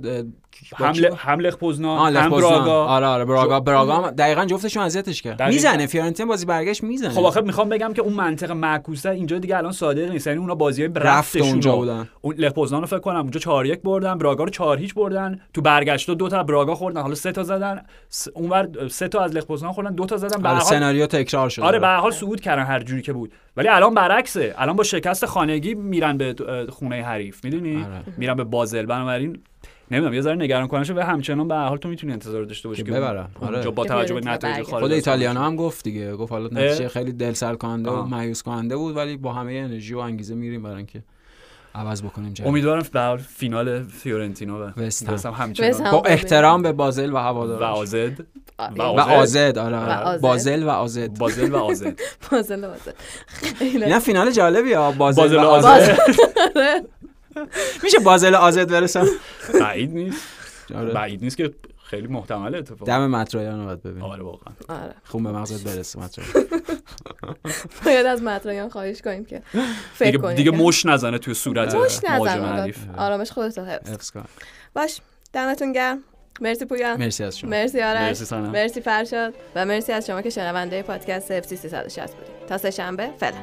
کی ل- بود؟ هم پوزنان. براگا. آره آره براگا براگا دقیقاً جفتشون اذیتش کرد. می‌زنه فیورنتینا بازی برگشت می‌زنه. خب آخه می‌خوام بگم که اون منطق معکوسه اینجا دیگه الان صادق نیست. یعنی اونا بازی های رفت اونجا بودن. اون لخ پوزنان رو فکر کنم اونجا 4 1 بردن براگا رو 4 هیچ بردن. تو برگشت دو تا براگا خوردن. حالا سه تا زدن. اونور سه تا از لخ پوزنان خوردن دو تا زدن. به آره حال سناریو تکرار شد آره به هر حال صعود کردن هر جوری که بود. ولی الان برعکسه. الان با شکست خانگی میرن به خونه حریف. می‌دونی؟ آره. میرن به بازل. بنابراین نمی‌دونم یه ذره نگران کننده و همچنان به هر حال تو می‌تونی انتظار داشته باشی که ببرن. آره. با توجه به نتایج. خارج خود ایتالیانا هم گفت دیگه گفت حالا نتیجه؟ خیلی دل سر کننده و. مایوس کننده بود ولی با همه انرژی و انگیزه میریم برای اینکه عوض بکنیم جریان. امیدوارم به هر حال فینال فیورنتینا و همچنان هم. با احترام به بازل و و هوادارش آزد. و و آزد آره و آره. آزد. بازل و آزد بازل و آزد بازل بازل خیلی اینا فینال جالبی ها بازل, بازل و و آزد <laughs> <laughs> <laughs> میشه بازل آزد برسم؟ بعید نیست. آره. بعید نیست که خیلی محتمله اتفاق. دم مترایان رو باید ببین آره واقعا. آره. خون به مغزت برسه مترایان <laughs> باید از مطرایان خواهش کنیم که فکر دیگه کنیم دیگه مش نزنه توی صورت مش مهاجم نزن حریف آرامش خودت رو حفظ. کن. باش دمتون گرم. مرسی پویان. مرسی از شما. مرسی آرش. مرسی سنم. مرسی فرشاد. و مرسی از شما که شنونده پادکست اف سی 360 بودید. تا سه شنبه فعلا.